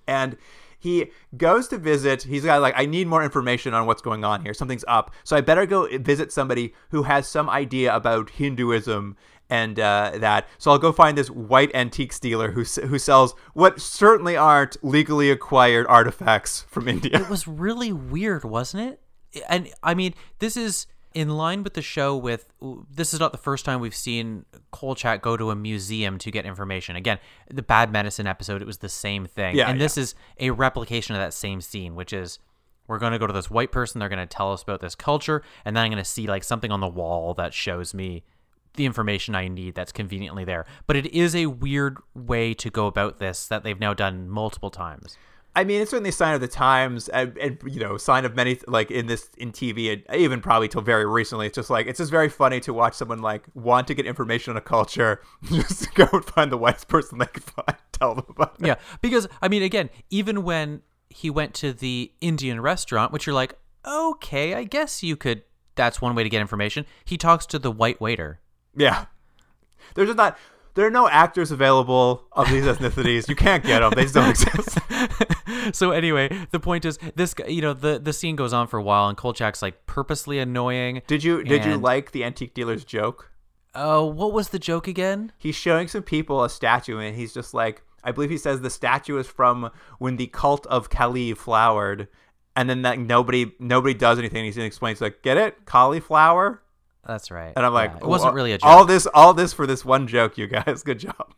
and he goes to visit he's got like i need more information on what's going on here something's up so i better go visit somebody who has some idea about hinduism and uh, that. So I'll go find this white antiques dealer who who sells what certainly aren't legally acquired artifacts from India. It was really weird, wasn't it? And I mean, this is in line with the show with this is not the first time we've seen Kolchak go to a museum to get information. Again, the bad medicine episode, it was the same thing. Yeah, and yeah. this is a replication of that same scene, which is we're going to go to this white person, they're going to tell us about this culture, and then I'm going to see like something on the wall that shows me the information I need that's conveniently there. But it is a weird way to go about this that they've now done multiple times. I mean, it's certainly a sign of the times, and, and you know, sign of many like in this in TV, and even probably till very recently. It's just like it's just very funny to watch someone like want to get information on a culture, [LAUGHS] just go and find the whitest person they can find, [LAUGHS] tell them about it. Yeah, because I mean, again, even when he went to the Indian restaurant, which you're like, okay, I guess you could. That's one way to get information. He talks to the white waiter. Yeah. There's just not. There are no actors available of these ethnicities. You can't get them. They just don't [LAUGHS] exist. so anyway, the point is, this you know, the the scene goes on for a while, and Kolchak's like purposely annoying. Did you did you like the antique dealer's joke? Oh, what was the joke again? He's showing some people a statue, and he's just like, I believe he says the statue is from when the cult of Kali flowered, and then that nobody nobody does anything. He explains like, get it, cauliflower, That's right. and I'm like, Yeah, it wasn't really a joke. All this all this for this one joke, you guys. [LAUGHS] Good job.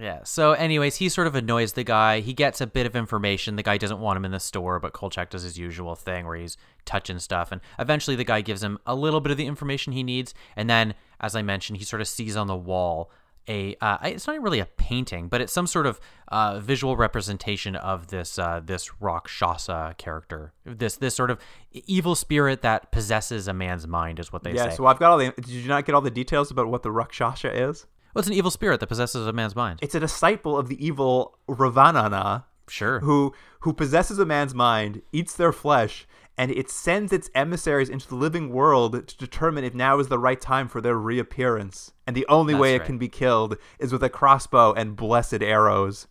Yeah. So, anyways, he sort of annoys the guy. He gets a bit of information. The guy doesn't want him in the store, but Kolchak does his usual thing where he's touching stuff. And eventually, the guy gives him a little bit of the information he needs. And then, as I mentioned, he sort of sees on the wall a. Uh, it's not really a painting, but it's some sort of uh, visual representation of this uh, this Rakshasa character. This this sort of evil spirit that possesses a man's mind is what they Yeah. say. So I've got all the. Did you not get all the details about what the Rakshasa is? well, it's an evil spirit that possesses a man's mind. It's a disciple of the evil Ravanana, Sure. who who possesses a man's mind, eats their flesh, and it sends its emissaries into the living world to determine if now is the right time for their reappearance. And the only way That's it can be killed is with a crossbow and blessed arrows.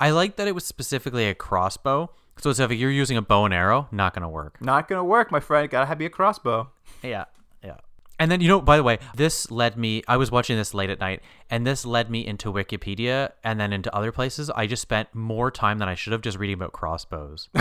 I like that it was specifically a crossbow. So it's if you're using a bow and arrow, not gonna work. Not gonna work, my friend. Gotta have you a crossbow. Yeah. And then you know, by the way, this led me. I was watching this late at night, and this led me into Wikipedia and then into other places. I just spent more time than I should have just reading about crossbows. [LAUGHS]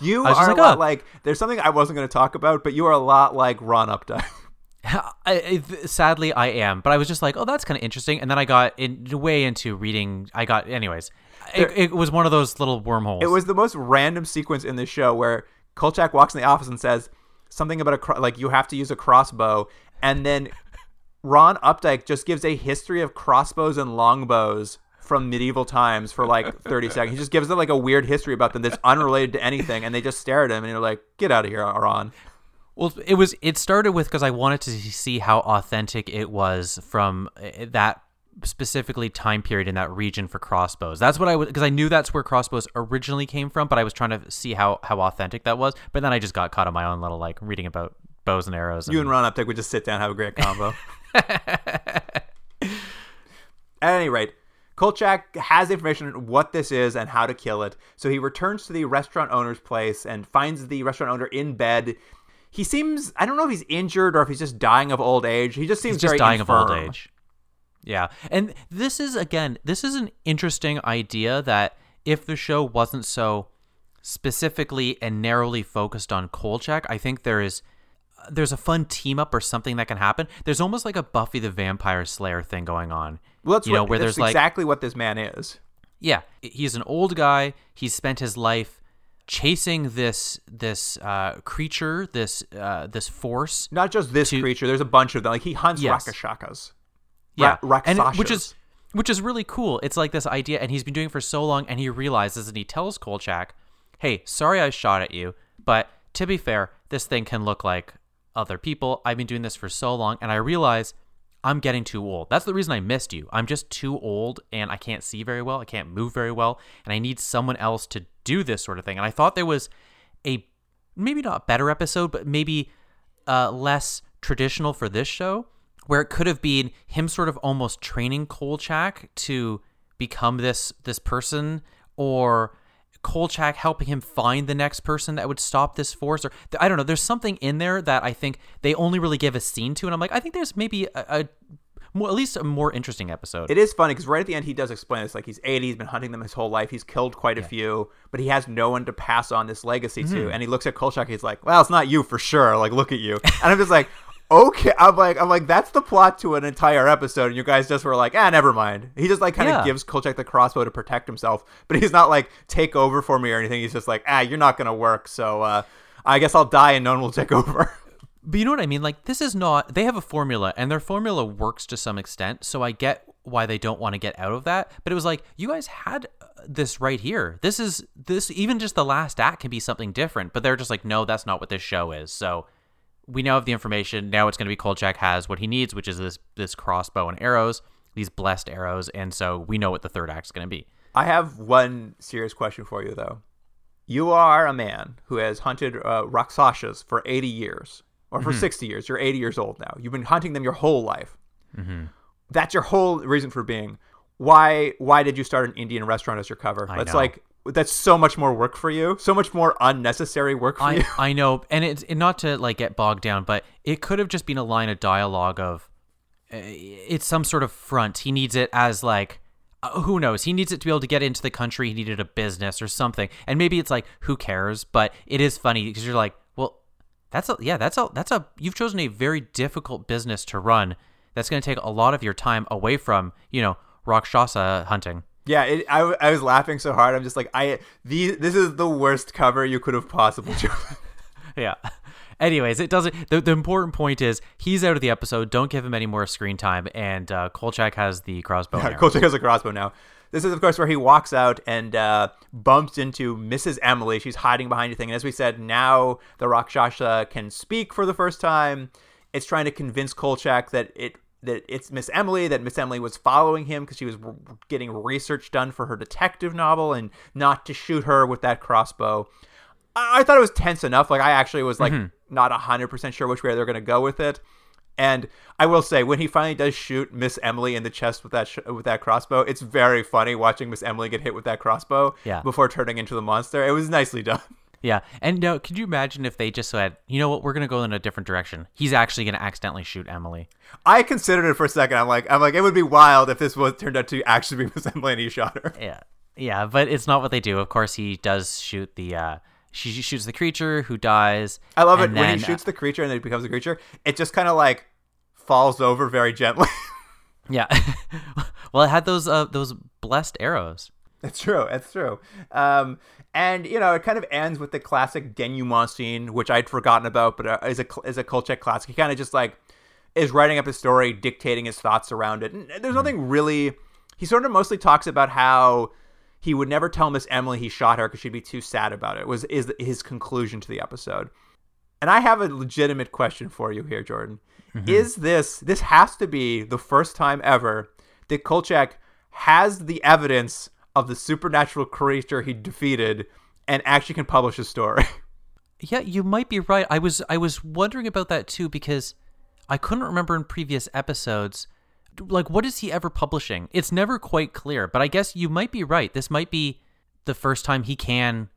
You are just a like, lot oh. like. There's something I wasn't gonna talk about, but you are a lot like Ron Updyke. [LAUGHS] I, I- sadly, I am, but I was just like, oh, that's kind of interesting. And then I got in, way into reading. I got, anyways. It, it was one of those little wormholes. It was the most random sequence in the show where Kolchak walks in the office and says something about a cro- like you have to use a crossbow, and then Ron Updyke just gives a history of crossbows and longbows from medieval times for like 30 [LAUGHS] seconds. He just gives it like a weird history about them that's [LAUGHS] unrelated to anything, and they just stare at him and you're like, "Get out of here, Ron." Well, it was. It started with because I wanted to see how authentic it was from uh, that specifically time period in that region for crossbows. That's what I was because I knew that's where crossbows originally came from, but I was trying to see how how authentic that was. But then I just got caught on my own little like reading about bows and arrows. And... You and Ron Updyke would just sit down, have a great combo. [LAUGHS] At any rate, Kolchak has information on what this is and how to kill it. So he returns to the restaurant owner's place and finds the restaurant owner in bed. He seems I don't know if he's injured or if he's just dying of old age. He just seems He's just very dying of old age. Yeah, and this is again, this is an interesting idea that if the show wasn't so specifically and narrowly focused on Kolchak, I think there is there's a fun team up or something that can happen. There's almost like a Buffy the Vampire Slayer thing going on. Well, that's you know what, where there's like exactly what this man is. yeah, he's an old guy. He's spent his life chasing this this uh, creature, this uh, this force. Not just this To- creature. There's a bunch of them. Like he hunts Yes. rakashakas. Yeah, Ra- and it- which is which is really cool. It's like this idea, and he's been doing it for so long, and he realizes, and he tells Kolchak, "Hey, sorry I shot at you, but to be fair, this thing can look like other people. I've been doing this for so long, and I realize." I'm getting too old. That's the reason I missed you. I'm just too old and I can't see very well. I can't move very well. And I need someone else to do this sort of thing. And I thought there was a maybe not better episode, but maybe uh, less traditional for this show, where it could have been him sort of almost training Kolchak to become this this person, or Kolchak helping him find the next person that would stop this force, or I don't know. There's something in there that I think they only really give a scene to, and I'm like, I think there's maybe a, a more, at least a more interesting episode. It is funny because right at the end he does explain this. Like he's 80, he's been hunting them his whole life. He's killed quite a few, but he has no one to pass on this legacy Mm-hmm. to. And he looks at Kolchak. He's like, "Well, it's not you for sure. Like, look at you." And I'm just like, "Okay." I'm like, I'm like, that's the plot to an entire episode, and you guys just were like, "Ah, never mind." He just like kind of Yeah. gives Kolchak the crossbow to protect himself, but he's not like take over for me or anything. He's just like, "Ah, you're not gonna work, so uh, I guess I'll die and no one will take [LAUGHS] over." But you know what I mean? Like this is not they have a formula and their formula works to some extent. So I get why they don't want to get out of that. But it was like you guys had uh, this right here. This is this even just the last act can be something different. But they're just like, no, that's not what this show is. So we now have the information. Now it's going to be Kolchak has what he needs, which is this this crossbow and arrows, these blessed arrows, and so we know what the third act is going to be. I have one serious question for you, though. You are a man who has hunted uh, Rakshasas for 80 years, or for 60 years. You're 80 years old now. You've been hunting them your whole life. That's your whole reason for being. Why? Why did you start an Indian restaurant as your cover? I that's know. like that's so much more work for you. So much more unnecessary work for you. I, I know, and it's and not to like get bogged down, but it could have just been a line of dialogue of uh, it's some sort of front. He needs it as like uh, who knows? He needs it to be able to get into the country. He needed a business or something, and maybe it's like who cares? But it is funny because you're like, well, that's a yeah, that's a that's a you've chosen a very difficult business to run. That's going to take a lot of your time away from you know Rakshasa hunting. Yeah, it, I, I was laughing so hard. I'm just like, I the this is the worst cover you could have possibly [LAUGHS] chosen. Yeah. Anyways, it doesn't. The, the important point is he's out of the episode. Don't give him any more screen time. And uh, Kolchak has the crossbow. Yeah. Kolchak has a crossbow now. This is, of course, where he walks out and uh, bumps into Mrs. Emily. She's hiding behind a thing. And as we said, now the Rakshasa can speak for the first time. It's trying to convince Kolchak that it that it's Miss Emily, that Miss Emily was following him because she was getting research done for her detective novel and not to shoot her with that crossbow. I, I thought it was tense enough. Like, I actually was like mm-hmm. not 100% sure which way they're going to go with it. And I will say, when he finally does shoot Miss Emily in the chest with that sh- with that crossbow, it's very funny watching Miss Emily get hit with that crossbow Yeah. before turning into the monster. It was nicely [LAUGHS] done. Yeah. And now, could you imagine if they just said, you know what, we're going to go in a different direction? He's actually going to accidentally shoot Emily. I considered it for a second. I'm like, I'm like, it would be wild if this was turned out to actually be [LAUGHS] Miss Emily and he shot her. Yeah. Yeah. But it's not what they do. Of course, he does shoot the. Uh, she shoots the creature who dies. I love it and when he shoots the creature and then it becomes a creature. It just kind of like falls over very gently. [LAUGHS] Yeah. [LAUGHS] well, it had those uh, those blessed arrows. That's true. That's true. Um, and you know, it kind of ends with the classic denouement scene, which I'd forgotten about, but uh, is a is a Kolchak classic. He kind of just like is writing up his story, dictating his thoughts around it. And there's nothing really. He sort of mostly talks about how he would never tell Miss Emily he shot her because she'd be too sad about it. Was is his conclusion to the episode. And I have a legitimate question for you here, Jordan. Is this this has to be the first time ever that Kolchak has the evidence of the supernatural creature he defeated and actually can publish a story? [LAUGHS] Yeah, you might be right. I was I was wondering about that too because I couldn't remember in previous episodes like what is he ever publishing? It's never quite clear, but I guess you might be right. This might be the first time he can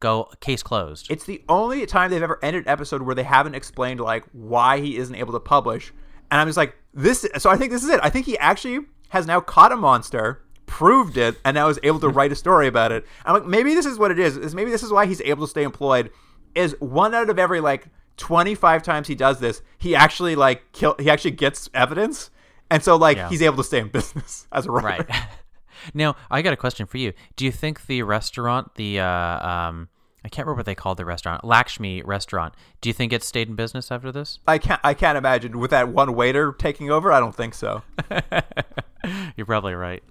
go case closed. it's the only time they've ever ended an episode where they haven't explained like why he isn't able to publish. And I'm just like, this so I think this is it. I think he actually has now caught a monster, proved it, and now is able to write a story about it. I'm like, maybe this is what it is. Is maybe this is why he's able to stay employed. Is one out of every like 25 times he does this, he actually like kill he actually gets evidence. And so like Yeah. he's able to stay in [LAUGHS] business as a writer. right. [LAUGHS] now, I got a question for you. Do you think the restaurant, the uh, um I can't remember what they called the restaurant, Lakshmi restaurant. Do you think it stayed in business after this? I can't I can't imagine with that one waiter taking over. I don't think so. [LAUGHS] You're probably right.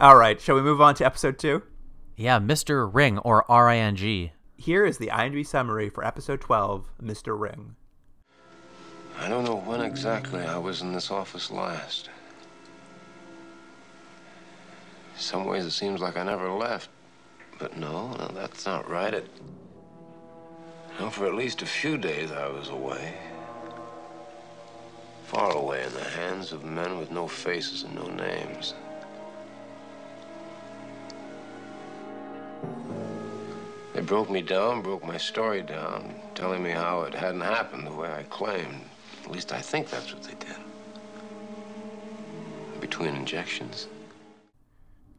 All right, shall we move on to episode 2? Yeah, Mr. Ring or R I N G. Here is the IMDb summary for episode 12, Mr. Ring. I don't know when exactly I was in this office last. Some ways it seems like I never left. But no, no that's not right. It. No, for at least a few days I was away. Far away in the hands of men with no faces and no names. They broke me down, broke my story down, telling me how it hadn't happened the way I claimed. At least I think that's what they did. between injections.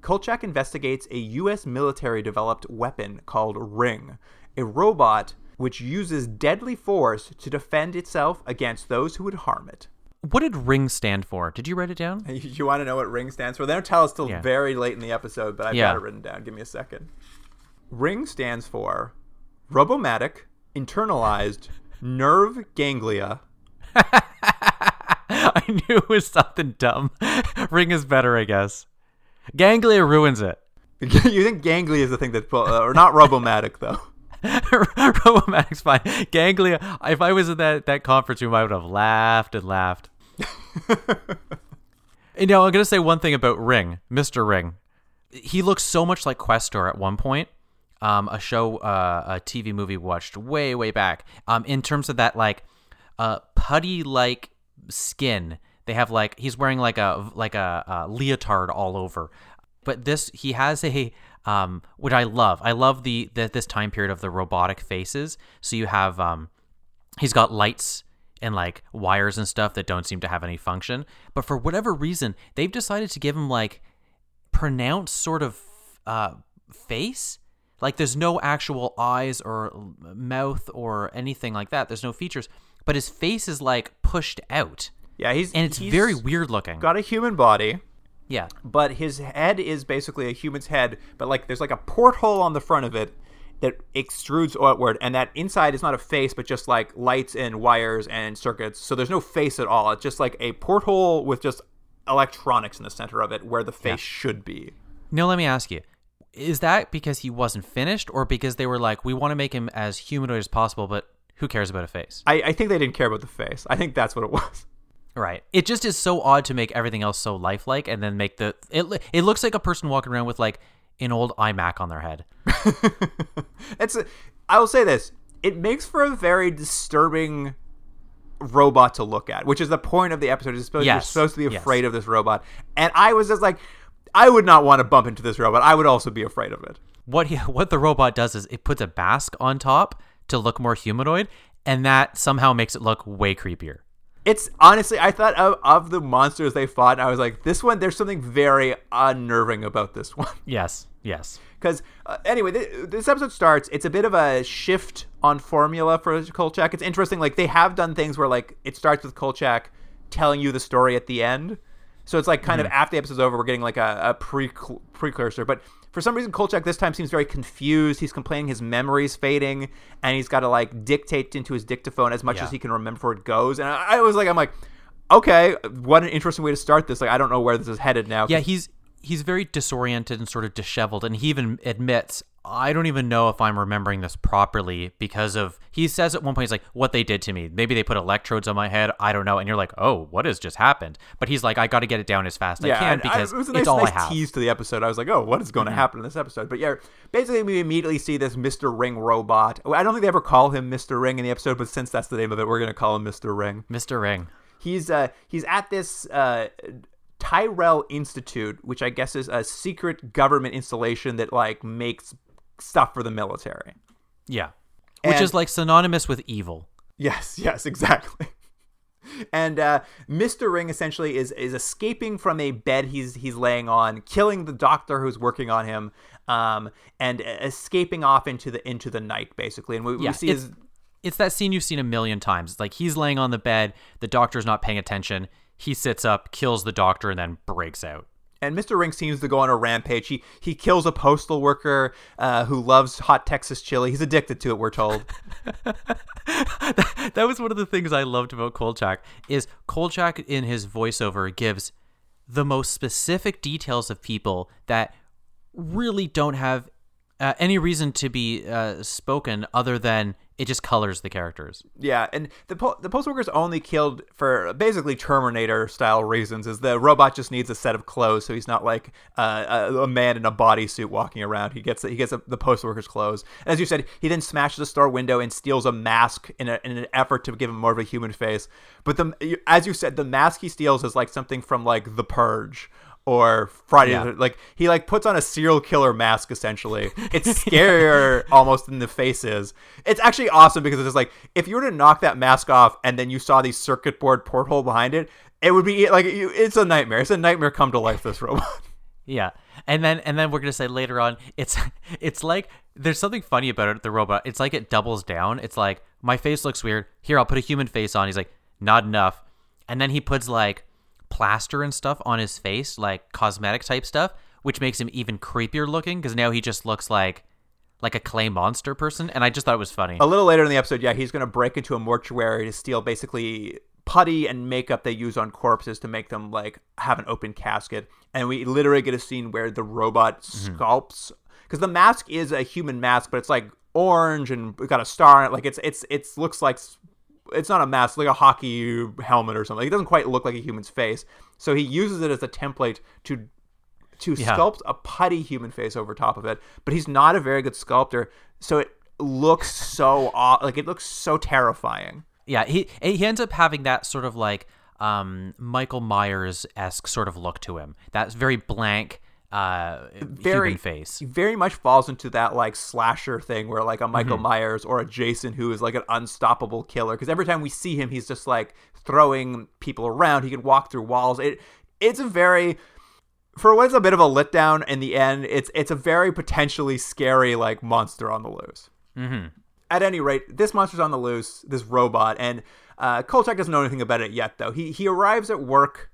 Kolchak investigates a U.S. military developed weapon called Ring, a robot which uses deadly force to defend itself against those who would harm it. What did Ring stand for? Did you write it down? [LAUGHS] You want to know what Ring stands for? They don't tell us till Yeah. very late in the episode, but I've Yeah. got it written down. Give me a second. Ring stands for Robomatic Internalized Nerve Ganglia. [LAUGHS] I knew it was something dumb. [LAUGHS] Ring is better, I guess. Ganglia ruins it. you think Ganglia is the thing that, uh, or not Robomatic though? [LAUGHS] Robomatic's fine. Ganglia. If I was in that, that conference room, I would have laughed and laughed. [LAUGHS] you know, I'm gonna say one thing about Ring, Mister Ring. He looks so much like Questor at one point. Um, a show, uh, a TV movie watched way, way back. Um, in terms of that, like, uh, putty-like skin. They have like he's wearing like a like a, a leotard all over. But this he has a um, which I love. I love the, the this time period of the robotic faces. So you have um, he's got lights and like wires and stuff that don't seem to have any function. But for whatever reason, they've decided to give him like pronounced sort of uh, face. Like there's no actual eyes or mouth or anything like that. There's no features, but his face is like pushed out, Yeah, he's and it's he's very weird looking. Got a human body, yeah, but his head is basically a human's head, but like there's like a porthole on the front of it that extrudes outward, and that inside is not a face, but just like lights and wires and circuits. So there's no face at all. It's just like a porthole with just electronics in the center of it, where the face should be. No, let me ask you. Is that because he wasn't finished or because they were like, we want to make him as humanoid as possible, but who cares about a face? I, I think they didn't care about the face. I think that's what it [LAUGHS] was. Right. It just is so odd to make everything else so lifelike and then make the it it looks like a person walking around with like an old iMac on their head. [LAUGHS] It's. A, I will say this: it makes for a very disturbing robot to look at, which is the point of the episode. Is supposed, You're supposed to be Yes. afraid of this robot, and I was just like, I would not want to bump into this robot. I would also be afraid of it. What he, [LAUGHS] what the robot does is it puts a mask on top to look more humanoid and that somehow makes it look way creepier. It's honestly, I thought of, of the monsters they fought, and I was like, this one, there's something very unnerving about this [LAUGHS] one. Yes. Yes. Because uh, anyway, th- this episode starts. It's a bit of a shift on formula for Kolchak. It's interesting. Like they have done things where like it starts with Kolchak telling you the story at the end. So it's like kind of after the episode's over, we're getting like a, a pre precursor. But for some reason, Kolchak this time seems very confused. He's complaining his memory's fading, and he's got to like dictate into his dictaphone as much Yeah. as he can remember before it goes. And I, I was like, I'm like, okay, what an interesting way to start this. Like I don't know where this is headed now. Yeah, he's he's very disoriented and sort of disheveled and he even admits I don't even know if I'm remembering this properly because of he says at one point he's like what they did to me. Maybe they put electrodes on my head. I don't know. And you're like, "Oh, what has just happened?" But he's like, "I got to get it down as fast as I can because it was a nice, it's all nice I have." Mm-hmm. tease to the episode. I was like, oh, what is going to happen in this episode? But yeah, basically, we immediately see this Mr. Ring robot. I don't think they ever call him Mr. Ring in the episode, but since that's the name of it, we're going to call him Mr. Ring. Mr. Ring. He's uh he's at this uh Tyrell Institute, which I guess is a secret government installation that like makes stuff for the military. Yeah. Which And- is like synonymous with evil. Yes, [LAUGHS] yes, exactly. And uh, Mr. Ring essentially is is escaping from a bed he's he's laying on, killing the doctor who's working on him, um, and escaping off into the into the night basically. And we, we see it's, his it's that scene you've seen a million times. It's like he's laying on the bed, the doctor's not paying attention. He sits up, kills the doctor, and then breaks out. and Mr. Ring seems to go on a rampage. He he kills a postal worker uh, who loves hot Texas chili. He's addicted to it. We're told. [LAUGHS] that was one of the things I loved about Kolchak is Kolchak in his voiceover gives the most specific details of people that really don't have uh, any reason to be uh, spoken other than it just colors the characters. Yeah, and the po- the postal worker's only killed for basically Terminator style reasons. Is the robot just needs a set of clothes, so he's not like uh, a, a man in a bodysuit walking around. He gets he gets the postal worker's clothes. And as you said, he then smashes a store window and steals a mask in, a, in an effort to give him more of a human face. But the as you said, the mask he steals is like something from like The Purge or Friday. Yeah. Like he like puts on a serial killer mask. Essentially, [LAUGHS] it's scarier almost than the face is. It's actually awesome because it's just like if you were to knock that mask off and then you saw the circuit board porthole behind it, it would be like it's a nightmare. It's a nightmare come to life. This robot. [LAUGHS] Yeah, and then and then we're gonna say later on, it's it's like there's something funny about it. The robot, it's like it doubles down. It's like my face looks weird. Here, I'll put a human face on. He's like, not enough, and then he puts like plaster and stuff on his face, like cosmetic type stuff, which makes him even creepier looking because now he just looks like like a clay monster person. And I just thought it was funny. A little later in the episode, yeah, he's going to break into a mortuary to steal basically putty and makeup they use on corpses to make them like have an open casket. And we literally get a scene where the robot mm-hmm. sculpts because the mask is a human mask, but it's like orange and got a star on it. Like it's it's it's looks like it's not a mask, like a hockey helmet or something. It doesn't quite look like a human's face. So he uses it as a template to to Yeah. sculpt a putty human face over top of it, but he's not a very good sculptor, so it looks so like it looks so terrifying. Yeah, he he ends up having that sort of like um, Michael Myers esque sort of look to him. That's very blank, uh, Very human face. Very much falls into that like slasher thing where like a Michael Mm-hmm. Myers or a Jason who is like an unstoppable killer because every time we see him, he's just like throwing people around. He can walk through walls. It it's a very for what's a bit of a letdown in the end. It's it's a very potentially scary like monster on the loose. hmm At any rate, this monster's on the loose, this robot, and uh, Kolchak doesn't know anything about it yet, though. He he arrives at work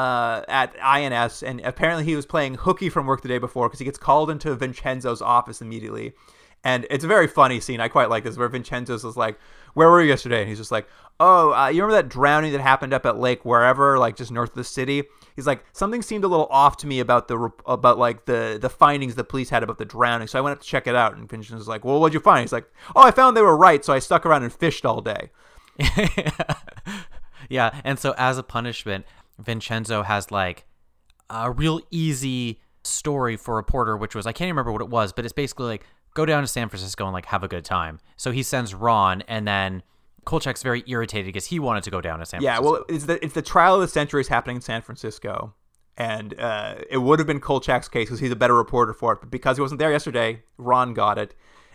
uh, at INS, and apparently he was playing hooky from work the day before because he gets called into Vincenzo's office immediately. And it's a very funny scene. I quite like this, where Vincenzo's is like, "Where were you yesterday?" And he's just like, "Oh, uh, you remember that drowning that happened up at Lake wherever, like just north of the city?" He's like, "Something seemed a little off to me about the about like the the findings the police had about the drowning, so I went up to check it out." And Vincenzo's like, "Well, what'd you find?" He's like, "Oh, I found they were right, so I stuck around and fished all day." [LAUGHS] yeah, and so as a punishment, Vincenzo has like a real easy story for a reporter, which was I can't even remember what it was, but it's basically like go down to San Francisco and like have a good time. So he sends Ron, and then Kolchak's very irritated because he wanted to go down to San Francisco. Yeah, Francisco. well, it's the it's the trial of the century is happening in San Francisco, and uh, it would have been Kolchak's case because he's a better reporter for it. But because he wasn't there yesterday, Ron got it,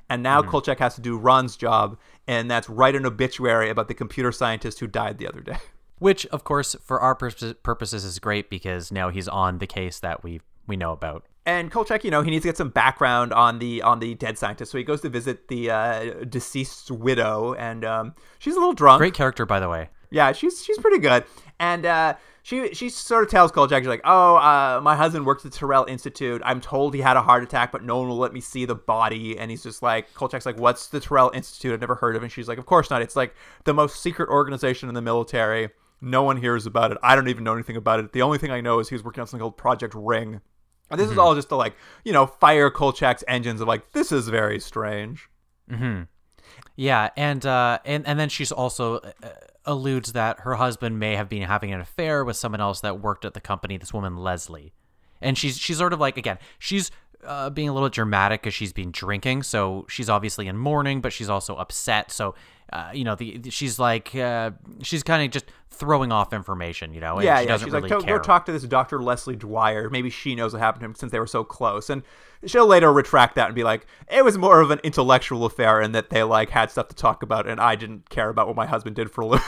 and now Kolchak has to do Ron's job, and that's write an obituary about the computer scientist who died the other day. [LAUGHS] Which, of course, for our purposes, purposes is great because now he's on the case that we we know about. And Kolchak, you know, he needs to get some background on the on the dead scientist, so he goes to visit the uh, deceased widow, and um, she's a little drunk. Great character, by the way. Yeah, she's she's pretty good, and uh, she she sort of tells Kolchak, she's like, "Oh, uh, my husband works at the Terrell Institute. I'm told he had a heart attack, but no one will let me see the body." And he's just like, Kolchak's like, "What's the Terrell Institute? I've never heard of." it. And she's like, "Of course not. It's like the most secret organization in the military. No one hears about it. I don't even know anything about it. The only thing I know is he was working on something called Project Ring." And this is all just to like, you know, fire Kolchak's engines of like, this is very strange. Yeah, and uh, and and then she's also uh, alludes that her husband may have been having an affair with someone else that worked at the company. This woman Leslie, and she's she's sort of like again she's uh, being a little dramatic because she's been drinking, so she's obviously in mourning, but she's also upset. So. Uh, you know, the, she's like uh, she's kind of just throwing off information, you know. and yeah, she yeah. doesn't She's really like, go, talk to this Dr. Leslie Dwyer. Maybe she knows what happened to him since they were so close. And she'll later retract that and be like, it was more of an intellectual affair and that they like had stuff to talk about, and I didn't care about what my husband did for a living.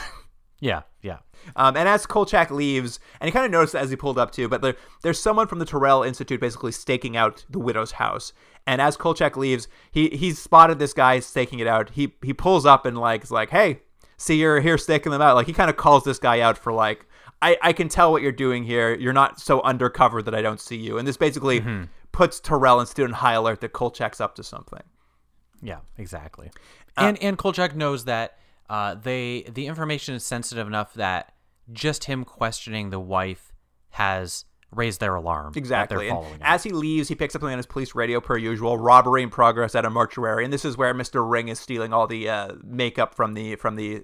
Yeah, yeah. Um, and as Kolchak leaves, and he kind of noticed as he pulled up too, but there, there's someone from the Terrell Institute basically staking out the widow's house. And as Kolchak leaves, he he's spotted this guy staking it out. He he pulls up and like is like, hey, see you're here staking them out. Like he kind of calls this guy out for like, I I can tell what you're doing here. You're not so undercover that I don't see you. And this basically puts Terrell Institute on high alert that Kolchak's up to something. Yeah, exactly. Uh, and and Kolchak knows that uh, they the information is sensitive enough that just him questioning the wife has raised their alarm. Exactly. they're And following as he leaves, he picks up something on his police radio per usual. Robbery in progress at a mortuary, and this is where Mister Ring is stealing all the uh, makeup from the from the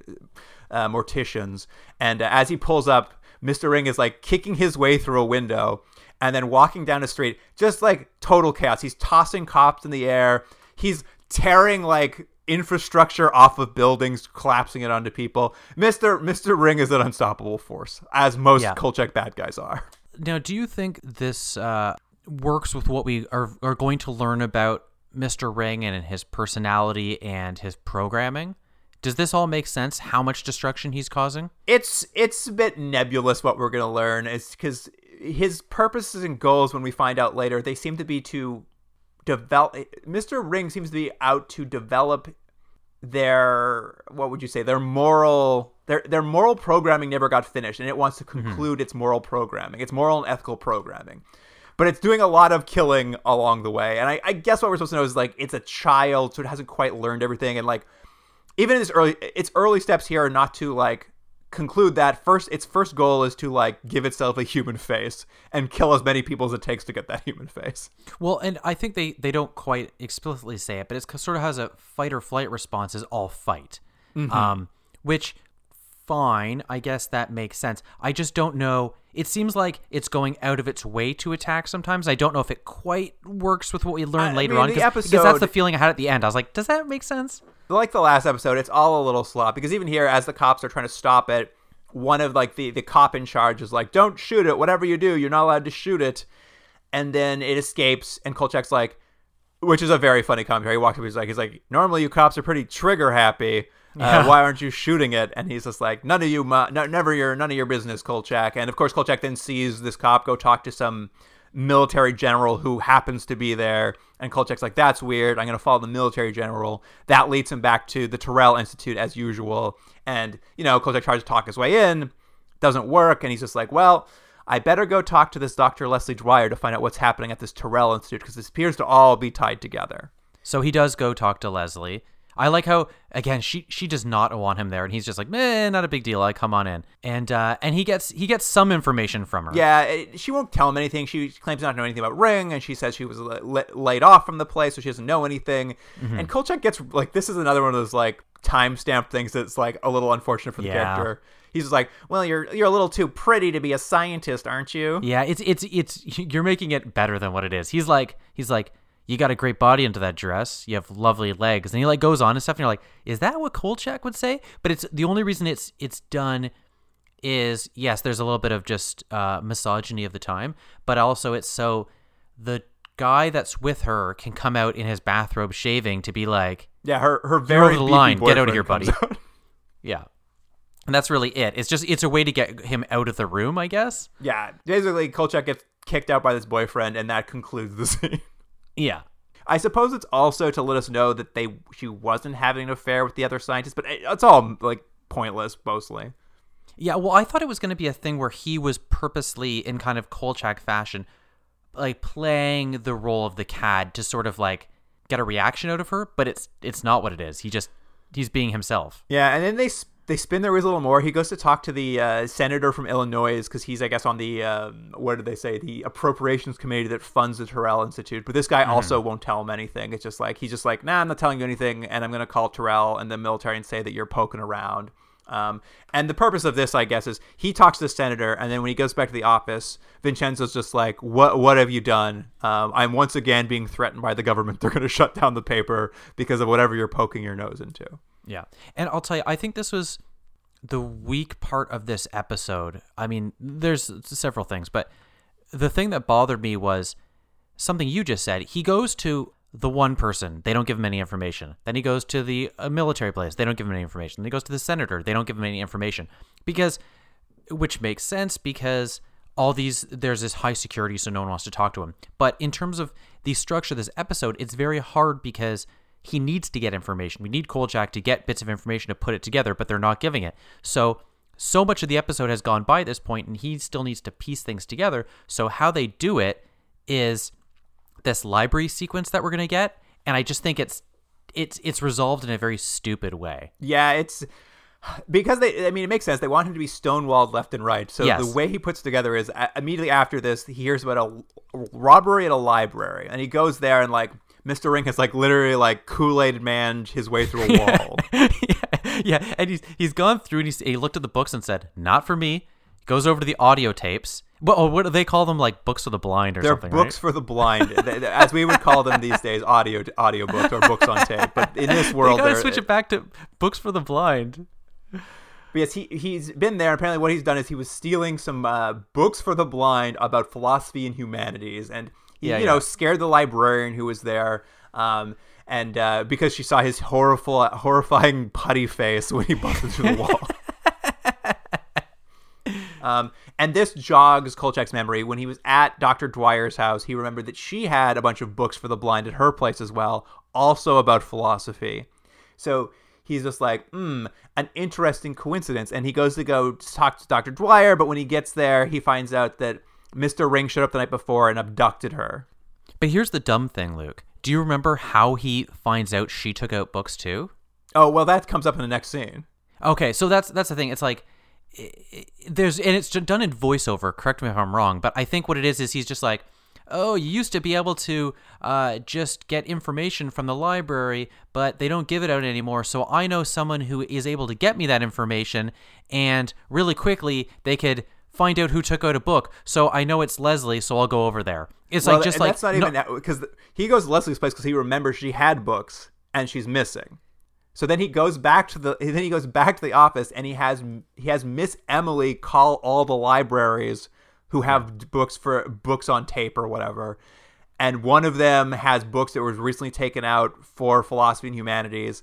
uh, morticians. And uh, as he pulls up, Mister Ring is like kicking his way through a window and then walking down the street, just like total chaos. He's tossing cops in the air. He's tearing like infrastructure off of buildings, collapsing it onto people. Mister Mister Ring is an unstoppable force, as most Yeah. Kolchak bad guys are. now, do you think this uh, works with what we are are going to learn about Mr. Ring and his personality and his programming? Does this all make sense? How much destruction he's causing? It's it's a bit nebulous what we're gonna learn. Is because his purposes and goals, when we find out later, they seem to be to develop. Mr. Ring seems to be out to develop their what would you say their moral their their moral programming never got finished, and it wants to mm-hmm. conclude its moral programming, its moral and ethical programming. But it's doing a lot of killing along the way, and I, I guess what we're supposed to know is like it's a child, so it hasn't quite learned everything, and like even in its early its early steps here are not to like conclude that first its first goal is to like give itself a human face and kill as many people as it takes to get that human face. Well, and I think they they don't quite explicitly say it, but it sort of has a fight or flight response is all fight, um, which fine, I guess that makes sense. I just don't know. It seems like it's going out of its way to attack sometimes. I don't know if it quite works with what we learn I later mean, on because that's the feeling I had at the end. I was like, does that make sense? Like the last episode, it's all a little slop because even here, as the cops are trying to stop it, one of like the the cop in charge is like, "Don't shoot it. Whatever you do, you're not allowed to shoot it." And then it escapes, and Kolchak's like, which is a very funny commentary. He walks up, he's like, he's like, normally you cops are pretty trigger happy. Yeah. Uh, why aren't you shooting it? And he's just like, none of you, mu- no, never your, none of your business, Kolchak. And of course, Kolchak then sees this cop go talk to some military general who happens to be there. And Kolchak's like, that's weird. I'm going to follow the military general. That leads him back to the Terrell Institute as usual. And, you know, Kolchak tries to talk his way in, doesn't work. And he's just like, well, I better go talk to this Dr. Leslie Dwyer to find out what's happening at this Terrell Institute because this appears to all be tied together. So he does go talk to Leslie. I like how again she she does not want him there, and he's just like, man, not a big deal. I come on in, and uh, and he gets he gets some information from her. Yeah, it, she won't tell him anything. She claims not to know anything about Ring, and she says she was la- la- laid off from the place, so she doesn't know anything. And Kolchak gets like this is another one of those like timestamp things that's like a little unfortunate for the Yeah. character. He's just like, well, you're you're a little too pretty to be a scientist, aren't you? Yeah, it's it's it's you're making it better than what it is. He's like he's like you got a great body into that dress. You have lovely legs, and he like goes on and stuff. And you're like, is that what Kolchak would say? But it's the only reason it's it's done is yes, there's a little bit of just uh, misogyny of the time, but also it's so the guy that's with her can come out in his bathrobe shaving to be like, Yeah, her her very over the line. Get out of here, buddy. yeah. And that's really it. It's just it's a way to get him out of the room, I guess. yeah, basically, Kolchak gets kicked out by this boyfriend, and that concludes the [LAUGHS] scene. Yeah. I suppose it's also to let us know that they she wasn't having an affair with the other scientists, but eh, it's all like pointless mostly. Yeah, well, I thought it was going to be a thing where he was purposely in kind of Kolchak fashion, like playing the role of the cad to sort of like get a reaction out of her, but it's it's not what it is. He just he's being himself. Yeah, and then they they spin their wheels a little more. He goes to talk to the uh, senator from Illinois because he's, I guess, on the um, what did they say, the appropriations committee that funds the Terrell Institute. But this guy also won't tell him anything. It's just like he's just like, nah, I'm not telling you anything, and I'm gonna call Terrell and the military and say that you're poking around. Um, and the purpose of this, I guess, is he talks to the senator, and then when he goes back to the office, Vincenzo's just like, "What? What have you done? Um, I'm once again being threatened by the government. They're going to shut down the paper because of whatever you're poking your nose into." Yeah. And I'll tell you, I think this was the weak part of this episode. I mean, there's several things, but the thing that bothered me was something you just said. He goes to the one person, they don't give him any information. Then he goes to the uh, military place, they don't give him any information. Then he goes to the senator, they don't give him any information. Because, which makes sense because all these, there's this high security, so no one wants to talk to him. But in terms of the structure of this episode, it's very hard because he needs to get information. We need Kolchak to get bits of information to put it together, but they're not giving it. So, so much of the episode has gone by at this point, and he still needs to piece things together. So, how they do it is this library sequence that we're gonna get, and I just think it's it's it's resolved in a very stupid way. Yeah, it's because they. I mean, it makes sense. They want him to be stonewalled left and right. So Yes. the way he puts together is uh, immediately after this, he hears about a robbery at a library, and he goes there and like Mr. Ring has like literally like Kool Aid man his way through a [LAUGHS] wall. [LAUGHS] yeah, yeah, and he's he's gone through and he's, he looked at the books and said, "Not for me." He Goes over to the audio tapes. What, oh, what do they call them? Like books for the blind or They're something, books right? for the blind, They- they- as we would call them these days, audio audio books or books on tape. But in this [LAUGHS] They world, gotta they're- switch it back to books for the blind. But yes, he he's been there. Apparently, what he's done is he was stealing some uh, books for the blind about philosophy and humanities, and he, Yeah, you know, scared the librarian who was there. Um, and uh, because she saw his horrible, horrifying putty face when he busted through the wall. [LAUGHS] Um, and this jogs Kolchak's memory. When he was at Dr. Dwyer's house, he remembered that she had a bunch of books for the blind at her place as well, also about philosophy. So he's just like, hmm, an interesting coincidence. And he goes to go talk to Dr. Dwyer, but when he gets there, he finds out that Mr. Ring showed up the night before and abducted her. But here's the dumb thing, Luke. Do you remember how he finds out she took out books too? Oh, well, that comes up in the next scene. Okay, so that's that's the thing. It's like there's and it's done in voiceover. Correct me if I'm wrong, but I think what it is is he's just like, oh, you used to be able to uh, just get information from the library, but they don't give it out anymore. So I know someone who is able to get me that information, and really quickly they could find out who took out a book. So I know it's Leslie, so I'll go over there. It's Well, like just like that's not no- even because he goes to Leslie's place because he remembers she had books and she's missing. So then he goes back to the then he goes back to the office and he has he has Miss Emily call all the libraries who have books for books on tape or whatever. And one of them has books that was recently taken out for philosophy and humanities.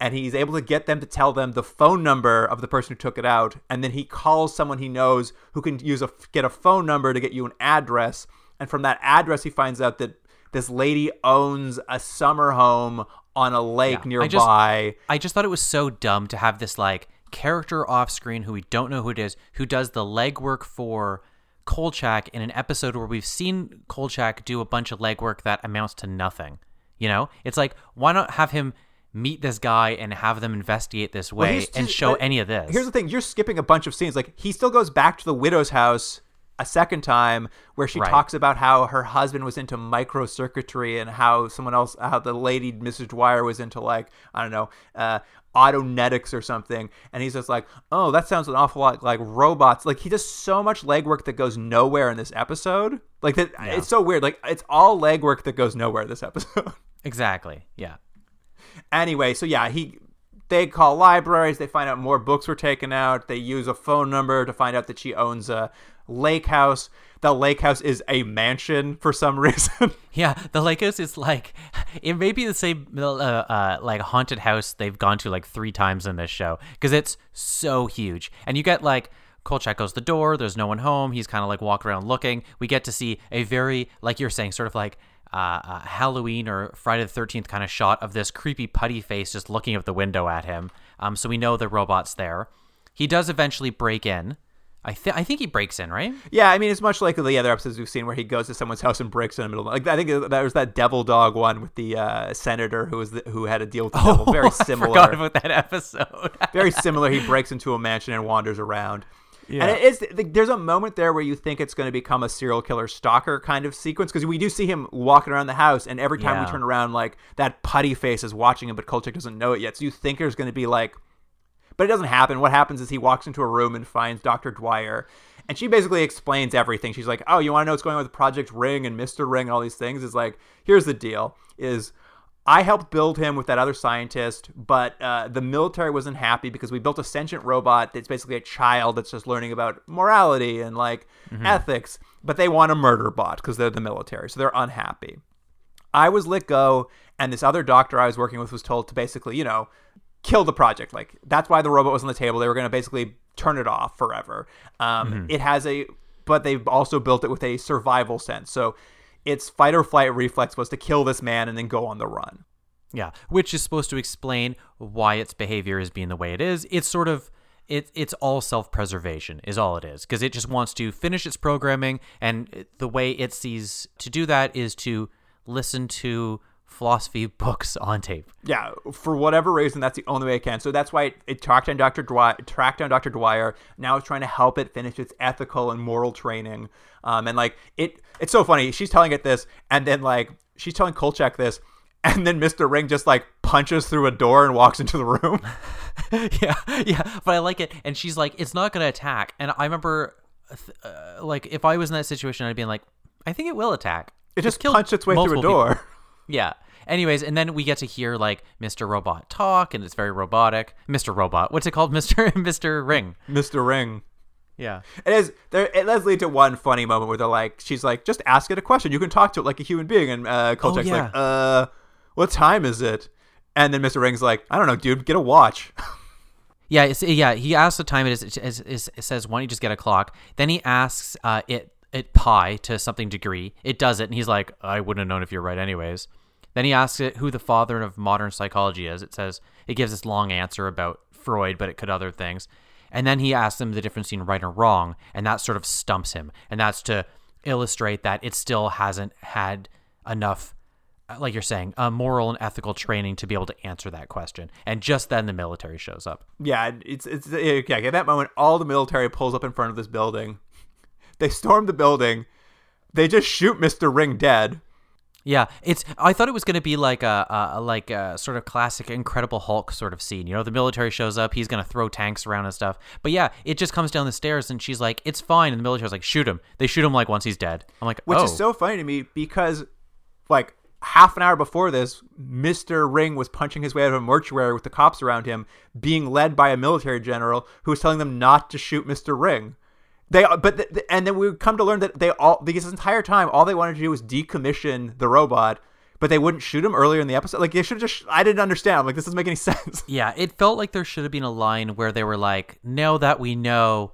And he's able to get them to tell them the phone number of the person who took it out. And then he calls someone he knows who can use a get a phone number to get you an address. And from that address, he finds out that this lady owns a summer home on a lake Yeah, I just- nearby. I just thought it was so dumb to have this like character off screen who we don't know who it is, who does the legwork for Kolchak in an episode where we've seen Kolchak do a bunch of legwork that amounts to nothing. You know, it's like why not have him meet this guy and have them investigate this Well, way he's and show any of this? Here's the thing: you're skipping a bunch of scenes. Like he still goes back to the widow's house a second time, where she Right. talks about how her husband was into microcircuitry and how someone else, how the lady Mrs. Dwyer was into like I don't know, uh, autonetics or something. And he's just like, oh, that sounds an awful lot like robots. Like he does so much legwork that goes nowhere in this episode. Like that, it's so weird. Like it's all legwork that goes nowhere this episode. [LAUGHS] exactly. Yeah. Anyway, so yeah, he they call libraries, they find out more books were taken out, they use a phone number to find out that she owns a lake house. The lake house is a mansion for some [LAUGHS] reason. Yeah, the lake house is like it may be the same uh, uh, like haunted house they've gone to like three times in this show because it's so huge. And you get like Kolchak goes the door. There's no one home. He's kind of like walking around looking. We get to see a very like you're saying, sort of like uh, uh, Halloween or Friday the Thirteenth kind of shot of this creepy putty face just looking out the window at him. Um, so we know the robot's there. He does eventually break in. I think I think he breaks in, right? yeah, I mean it's much like the other episodes we've seen where he goes to someone's house and breaks in the middle. Like I think that was that Devil Dog one with the uh, senator who was the, who had a deal with the devil. [LAUGHS] Very I similar. forgot about that episode. very [LAUGHS] similar. He breaks into a mansion and wanders around. Yeah. And it is there's a moment there where you think it's going to become a serial killer stalker kind of sequence because we do see him walking around the house, and every time we turn around, like that putty face is watching him, but Kolchak doesn't know it yet. So you think there's going to be like, but it doesn't happen. What happens is he walks into a room and finds Dr. Dwyer, and she basically explains everything. She's like, "Oh, you want to know what's going on with Project Ring and Mister Ring and all these things?" Is like, here's the deal: is I helped build him with that other scientist, but uh, the military wasn't happy because we built a sentient robot that's basically a child that's just learning about morality and like ethics, but they want a murder bot because they're the military, so they're unhappy. I was let go, and this other doctor I was working with was told to basically, you know, kill the project. Like that's why the robot was on the table. They were going to basically turn it off forever. Um, It has a, but they've also built it with a survival sense. So its fight or flight reflex was to kill this man and then go on the run. Yeah, which is supposed to explain why its behavior is being the way it is. It's sort of it it's all self-preservation is all it is because it just wants to finish its programming and the way it sees to do that is to listen to philosophy books on tape. Yeah, for whatever reason, that's the only way it can. So that's why it, it tracked down Dr. Dwyer, tracked down Dr. Dwyer. Now it's trying to help it finish its ethical and moral training. Um, and like it, it's so funny. She's telling it this, and then like she's telling Kolchak this, and then Mr. Ring just like punches through a door and walks into the room. [LAUGHS] yeah, yeah, but I like it. And she's like, it's not going to attack. And I remember, uh, like, if I was in that situation, I'd be like, I think it will attack. It just killed punched its way through a door. people. Yeah. Anyways, and then we get to hear like Mr. Robot talk, and it's very robotic. Mr. Robot, what's it called? [LAUGHS] Mr. Mr. Ring. Mr. Ring. Yeah. It is there. It does lead to one funny moment where they're like, she's like, just ask it a question. You can talk to it like a human being. And uh, Kolchak's yeah. like, uh, what time is it? And then Mr. Ring's like, I don't know, dude, get a watch. [LAUGHS] Yeah, it's, yeah. He asks the time it is. It, it says, "Why don't you just get a clock?" Then he asks uh, it it pi to something degree. It does it, and he's like, "I wouldn't have known if you're right, anyways." Then he asks it who the father of modern psychology is. It says it gives this long answer about Freud, but it could other things. And then he asks him the difference between right and wrong, and that sort of stumps him. And that's to illustrate that it still hasn't had enough like you're saying, a moral and ethical training to be able to answer that question. And just then the military shows up. yeah, it's it's yeah. At that moment, all the military pulls up in front of this building. They storm the building. They just shoot Mr. Ring dead. Yeah, it's. I thought it was going to be like a, a like a sort of classic Incredible Hulk sort of scene. You know, the military shows up, he's going to throw tanks around and stuff. But yeah, it just comes down the stairs, and she's like, "It's fine," and the military's like, "Shoot him!" They shoot him like once he's dead. I'm like, which oh. is so funny to me because like half an hour before this mr ring was punching his way out of a mortuary with the cops around him being led by a military general who was telling them not to shoot mr ring they but th- th- and then we come to learn that they all because this entire time all they wanted to do was decommission the robot but they wouldn't shoot him earlier in the episode like they should have just i didn't understand I'm like this doesn't make any [LAUGHS] sense Yeah, it felt like there should have been a line where they were like, "Now that we know,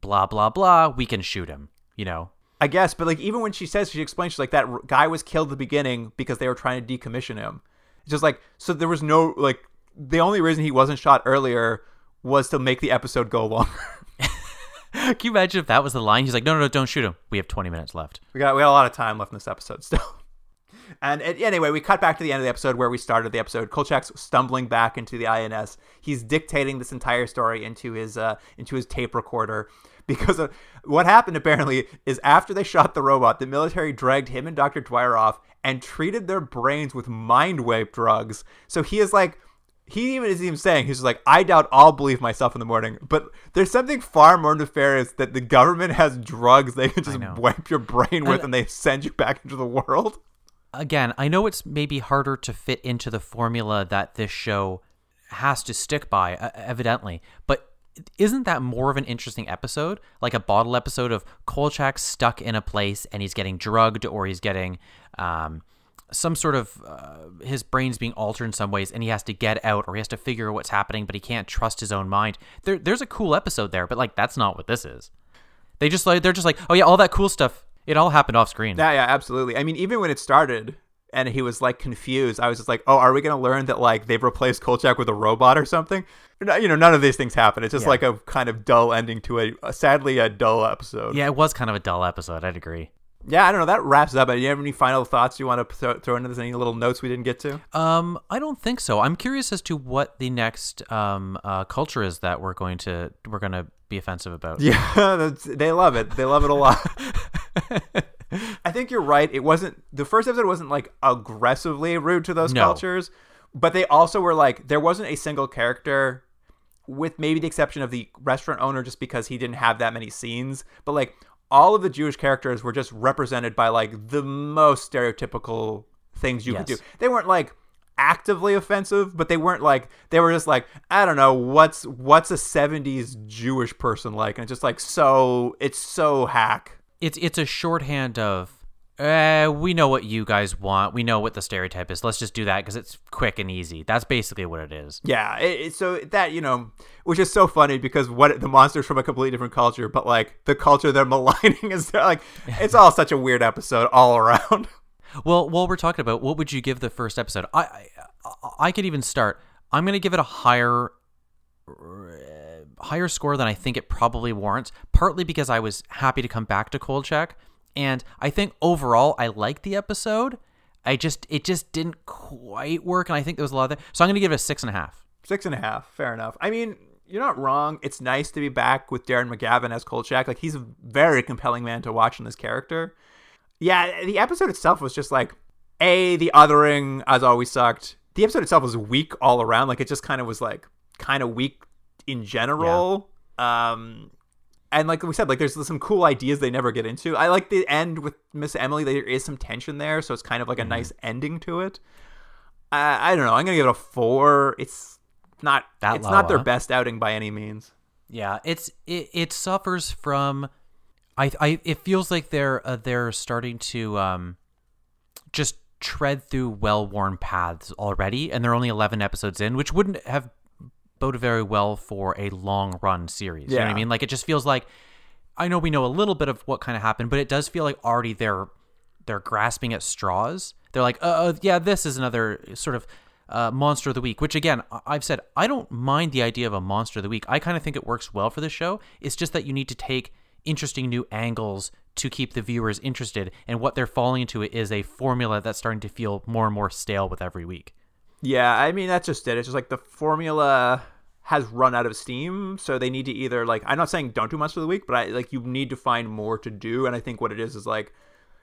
blah blah blah, we can shoot him." You know, I guess, but like even when she says she explains she's like that guy was killed at the beginning because they were trying to decommission him. It's just like so there was no like the only reason he wasn't shot earlier was to make the episode go [LAUGHS] longer. Can you imagine if that was the line? He's like, "No, no, no, don't shoot him. We have 20 minutes left." we got we got a lot of time left in this episode still. [LAUGHS] And it, anyway, we cut back to the end of the episode where we started the episode. Kolchak's stumbling back into the INS. He's dictating this entire story into his uh, into his tape recorder [LAUGHS] because of, what happened apparently is after they shot the robot, the military dragged him and Dr. Dwyer off and treated their brains with mind wipe drugs. So he is like he even is even saying he's just like I doubt I'll believe myself in the morning, but there's something far more nefarious that the government has drugs they can just wipe your brain with And- and they send you back into the world. again, I know it's maybe harder to fit into the formula that this show has to stick by, uh, evidently, but isn't that more of an interesting episode? Like a bottle episode of Kolchak stuck in a place and he's getting drugged or he's getting um, some sort of uh, his brain's being altered in some ways and he has to get out or he has to figure out what's happening, but he can't trust his own mind. There, there's a cool episode there, but like that's not what this is. They just like they're just like, oh yeah, all that cool stuff. It all happened off screen. Yeah, yeah, absolutely. I mean, even when it started and he was like confused, I was just like, "Oh, are we going to learn that like they've replaced Kolchak with a robot or something?" You know, none of these things happen. It's just Yeah. like a kind of dull ending to a, a sadly a dull episode. yeah, it was kind of a dull episode. I'd agree. Yeah, I don't know. That wraps it up. Do you have any final thoughts you want to throw, throw into this? Any little notes we didn't get to? Um, I don't think so. I'm curious as to what the next um uh, culture is that we're going to we're going to be offensive about. Yeah, [LAUGHS] that's, they love it. They love it a lot. [LAUGHS] I think you're right. It wasn't the first episode wasn't like aggressively rude to those No. cultures, but they also were like there wasn't a single character with maybe the exception of the restaurant owner just because he didn't have that many scenes, but like all of the Jewish characters were just represented by like the most stereotypical things you could do. They weren't like actively offensive, but they weren't like they were just like I don't know what's what's a 70s Jewish person like and it's just like so it's so hack. It's it's a shorthand of uh, we know what you guys want. We know what the stereotype is. Let's just do that because it's quick and easy. That's basically what it is. Yeah, it, it- so that you know, which is so funny because what the monsters from a completely different culture, but like the culture they're [LAUGHS] maligning is they're like it's all such a weird episode all around. [LAUGHS] Well, while we're talking about what would you give the first episode, I I, I could even start. I'm gonna give it a higher higher score than I think it probably warrants. Partly because I was happy to come back to Kolchak, and I think overall I liked the episode. I just it just didn't quite work, and I think there was a lot of that. So I'm gonna give it a six and a half. Six and a half, fair enough. I mean, you're not wrong. It's nice to be back with Darren McGavin as Kolchak. Like he's a very compelling man to watch in this character. Yeah, the episode itself was just like a the othering as always sucked. The episode itself was weak all around. Like it just kind of was like kind of weak in general. Um, and like we said, like there's some cool ideas they never get into. I like the end with Miss Emily. There is some tension there, so it's kind of like a Mm-hmm. nice ending to it. I, I don't know. I'm gonna give it a four. It's not. That it's low, not their huh? best outing by any means. Yeah, it's it, it suffers from I I it feels like they're uh, they're starting to um just tread through well-worn paths already and they're only 11 episodes in, which wouldn't have boded very well for a long-run series. You know what I mean? Like it just feels like I know we know a little bit of what kind of happened, but it does feel like already they're they're grasping at straws. They're like, uh, uh yeah, this is another sort of uh, monster of the week. Which again, I- I've said I don't mind the idea of a monster of the week. I kind of think it works well for the show. It's just that you need to take interesting new angles to keep the viewers interested. And what they're falling into is a formula that's starting to feel more and more stale with every week. Yeah, I mean that's just it. It's just like the formula has run out of steam, so they need to either like I'm not saying don't do monster of the week, but I like you need to find more to do, and I think what it is is like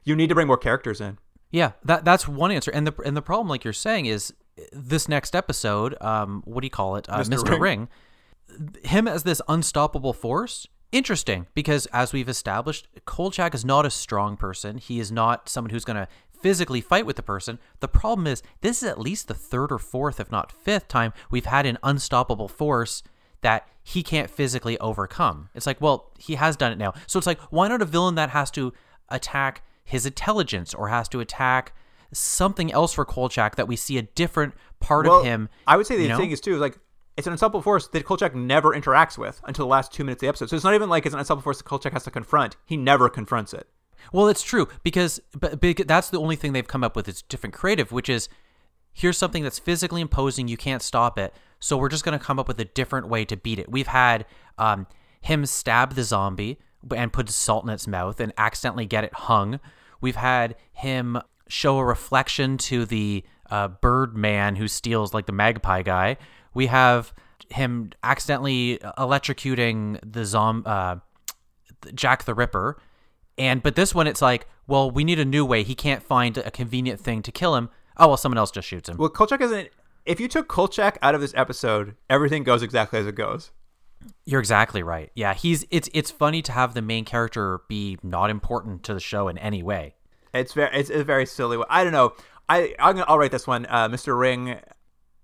you need to bring more characters in. Yeah, that that's one answer. And the and the problem, like you're saying, is this next episode. Um, what do you call it? Uh, Mr. Mr. Ring. Ring. Him as this unstoppable force. Interesting, because as we've established, Kolchak is not a strong person. He is not someone who's going to physically fight with the person. The problem is, this is at least the third or fourth, if not fifth time we've had an unstoppable force that he can't physically overcome. It's like, well, he has done it now. So it's like, why not a villain that has to attack his intelligence or has to attack something else for Kolchak that we see a different part Well, of him? I would say the you know? thing is too is like it's an unstoppable force that Kolchak never interacts with until the last two minutes of the episode. So it's not even like it's an unstoppable force that Kolchak has to confront. He never confronts it. Well, it's true because but, but that's the only thing they've come up with is different creative, which is here's something that's physically imposing, you can't stop it. So we're just going to come up with a different way to beat it. We've had um, him stab the zombie and put salt in its mouth and accidentally get it hung. We've had him show a reflection to the uh, bird man who steals like the magpie guy. We have him accidentally electrocuting the zombie, uh, Jack the Ripper. And but this one it's like, well, we need a new way. He can't find a convenient thing to kill him. Oh well, someone else just shoots him. Well, Kolchak isn't. If you took Kolchak out of this episode, everything goes exactly as it goes. You're exactly right. Yeah, he's it's it's funny to have the main character be not important to the show in any way. It's very it's a very silly. I don't know. I I'm gonna, I'll write this one. Uh, Mr. Ring.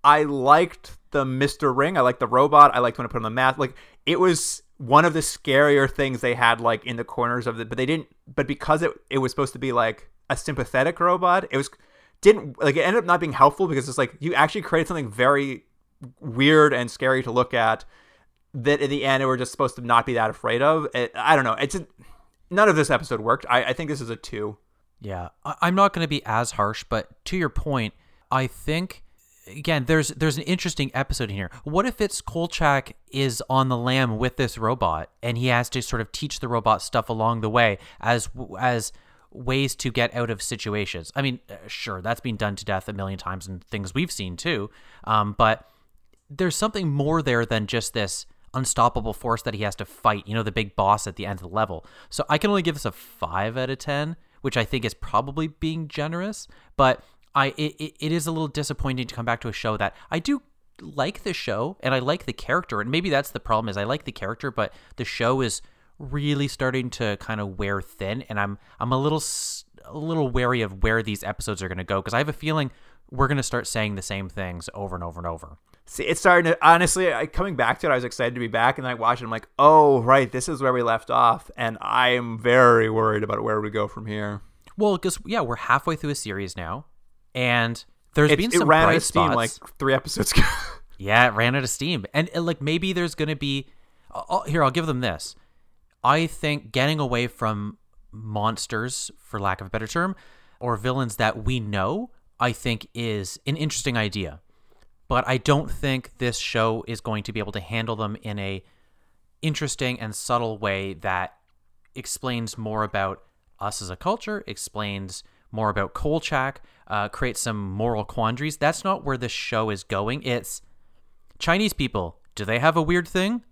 I liked the Mr. Ring. I liked the robot. I liked when I put on the mask. Like it was one of the scarier things they had like in the corners of it, but they didn't. But because it it was supposed to be like a sympathetic robot, it was didn't like it ended up not being helpful because it's like you actually created something very weird and scary to look at that in the end we're just supposed to not be that afraid of. It, I don't know. It's a, none of this episode worked. I, I think this is a two. Yeah, I'm not going to be as harsh, but to your point, I think again there's there's an interesting episode here. What if it's Kolchak is on the lam with this robot and he has to sort of teach the robot stuff along the way as as ways to get out of situations. I mean, uh, sure, that's been done to death a million times in things we've seen too. Um, but there's something more there than just this unstoppable force that he has to fight, you know, the big boss at the end of the level. So I can only give this a 5 out of 10, which I think is probably being generous, but I it, it, is a little disappointing to come back to a show that I do like the show and I like the character and maybe that's the problem is I like the character but the show is really starting to kind of wear thin and I'm I'm a little a little wary of where these episodes are going to go because I have a feeling we're going to start saying the same things over and over and over. See, it's starting to honestly. I, coming back to it, I was excited to be back, and then I watched it. I'm like, oh right, this is where we left off, and I am very worried about where we go from here. Well, because yeah, we're halfway through a series now, and there's It's, been it some ran out bright of steam spots. like three episodes ago. [LAUGHS] yeah, it ran out of steam, and, and, like maybe there's gonna be. i here, I'll give them this. I think getting away from monsters, for lack of a better term, or villains that we know, I think is an interesting idea. But I don't think this show is going to be able to handle them in a interesting and subtle way that explains more about us as a culture, explains more about Kolchak, uh, creates some moral quandaries. That's not where this show is going. It's Chinese people. Do they have a weird thing?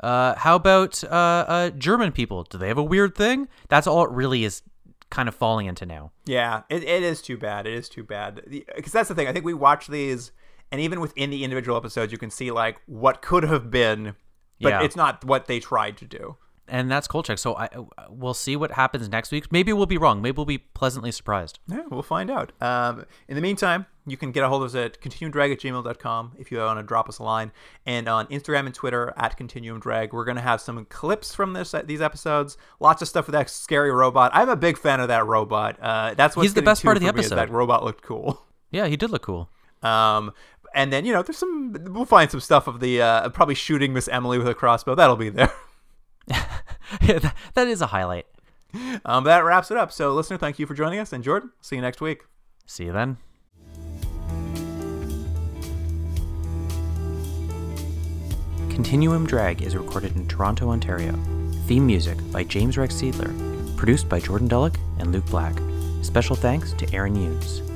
Uh, how about uh, uh, German people? Do they have a weird thing? That's all it really is kind of falling into now. yeah, it, it is too bad. It is too bad because that's the thing. I think we watch these, and even within the individual episodes, you can see like what could have been, but Yeah. it's not what they tried to do. And that's Kolchak. So I we'll see what happens next week. Maybe we'll be wrong. Maybe we'll be pleasantly surprised. Yeah, we'll find out. Um, in the meantime, you can get a hold of us at continuumdrag at gmail.com if you want to drop us a line. And on Instagram and Twitter at continuumdrag. We're going to have some clips from this these episodes. Lots of stuff with that scary robot. I'm a big fan of that robot. Uh, that's what's He's the best part of the for me is episode. That robot looked cool. [LAUGHS] Yeah, he did look cool. Um, and then, you know, there's some, we'll find some stuff of the, uh, probably shooting Miss Emily with a crossbow. That'll be there. [LAUGHS] [LAUGHS] that, that is a highlight. Um, that wraps it up. So, listener, thank you for joining us. And Jordan, see you next week. See you then. Continuum Drag is recorded in Toronto, Ontario. Theme music by James Rex Seidler. Produced by Jordan Dullock and Luke Black. Special thanks to Aaron Yunes.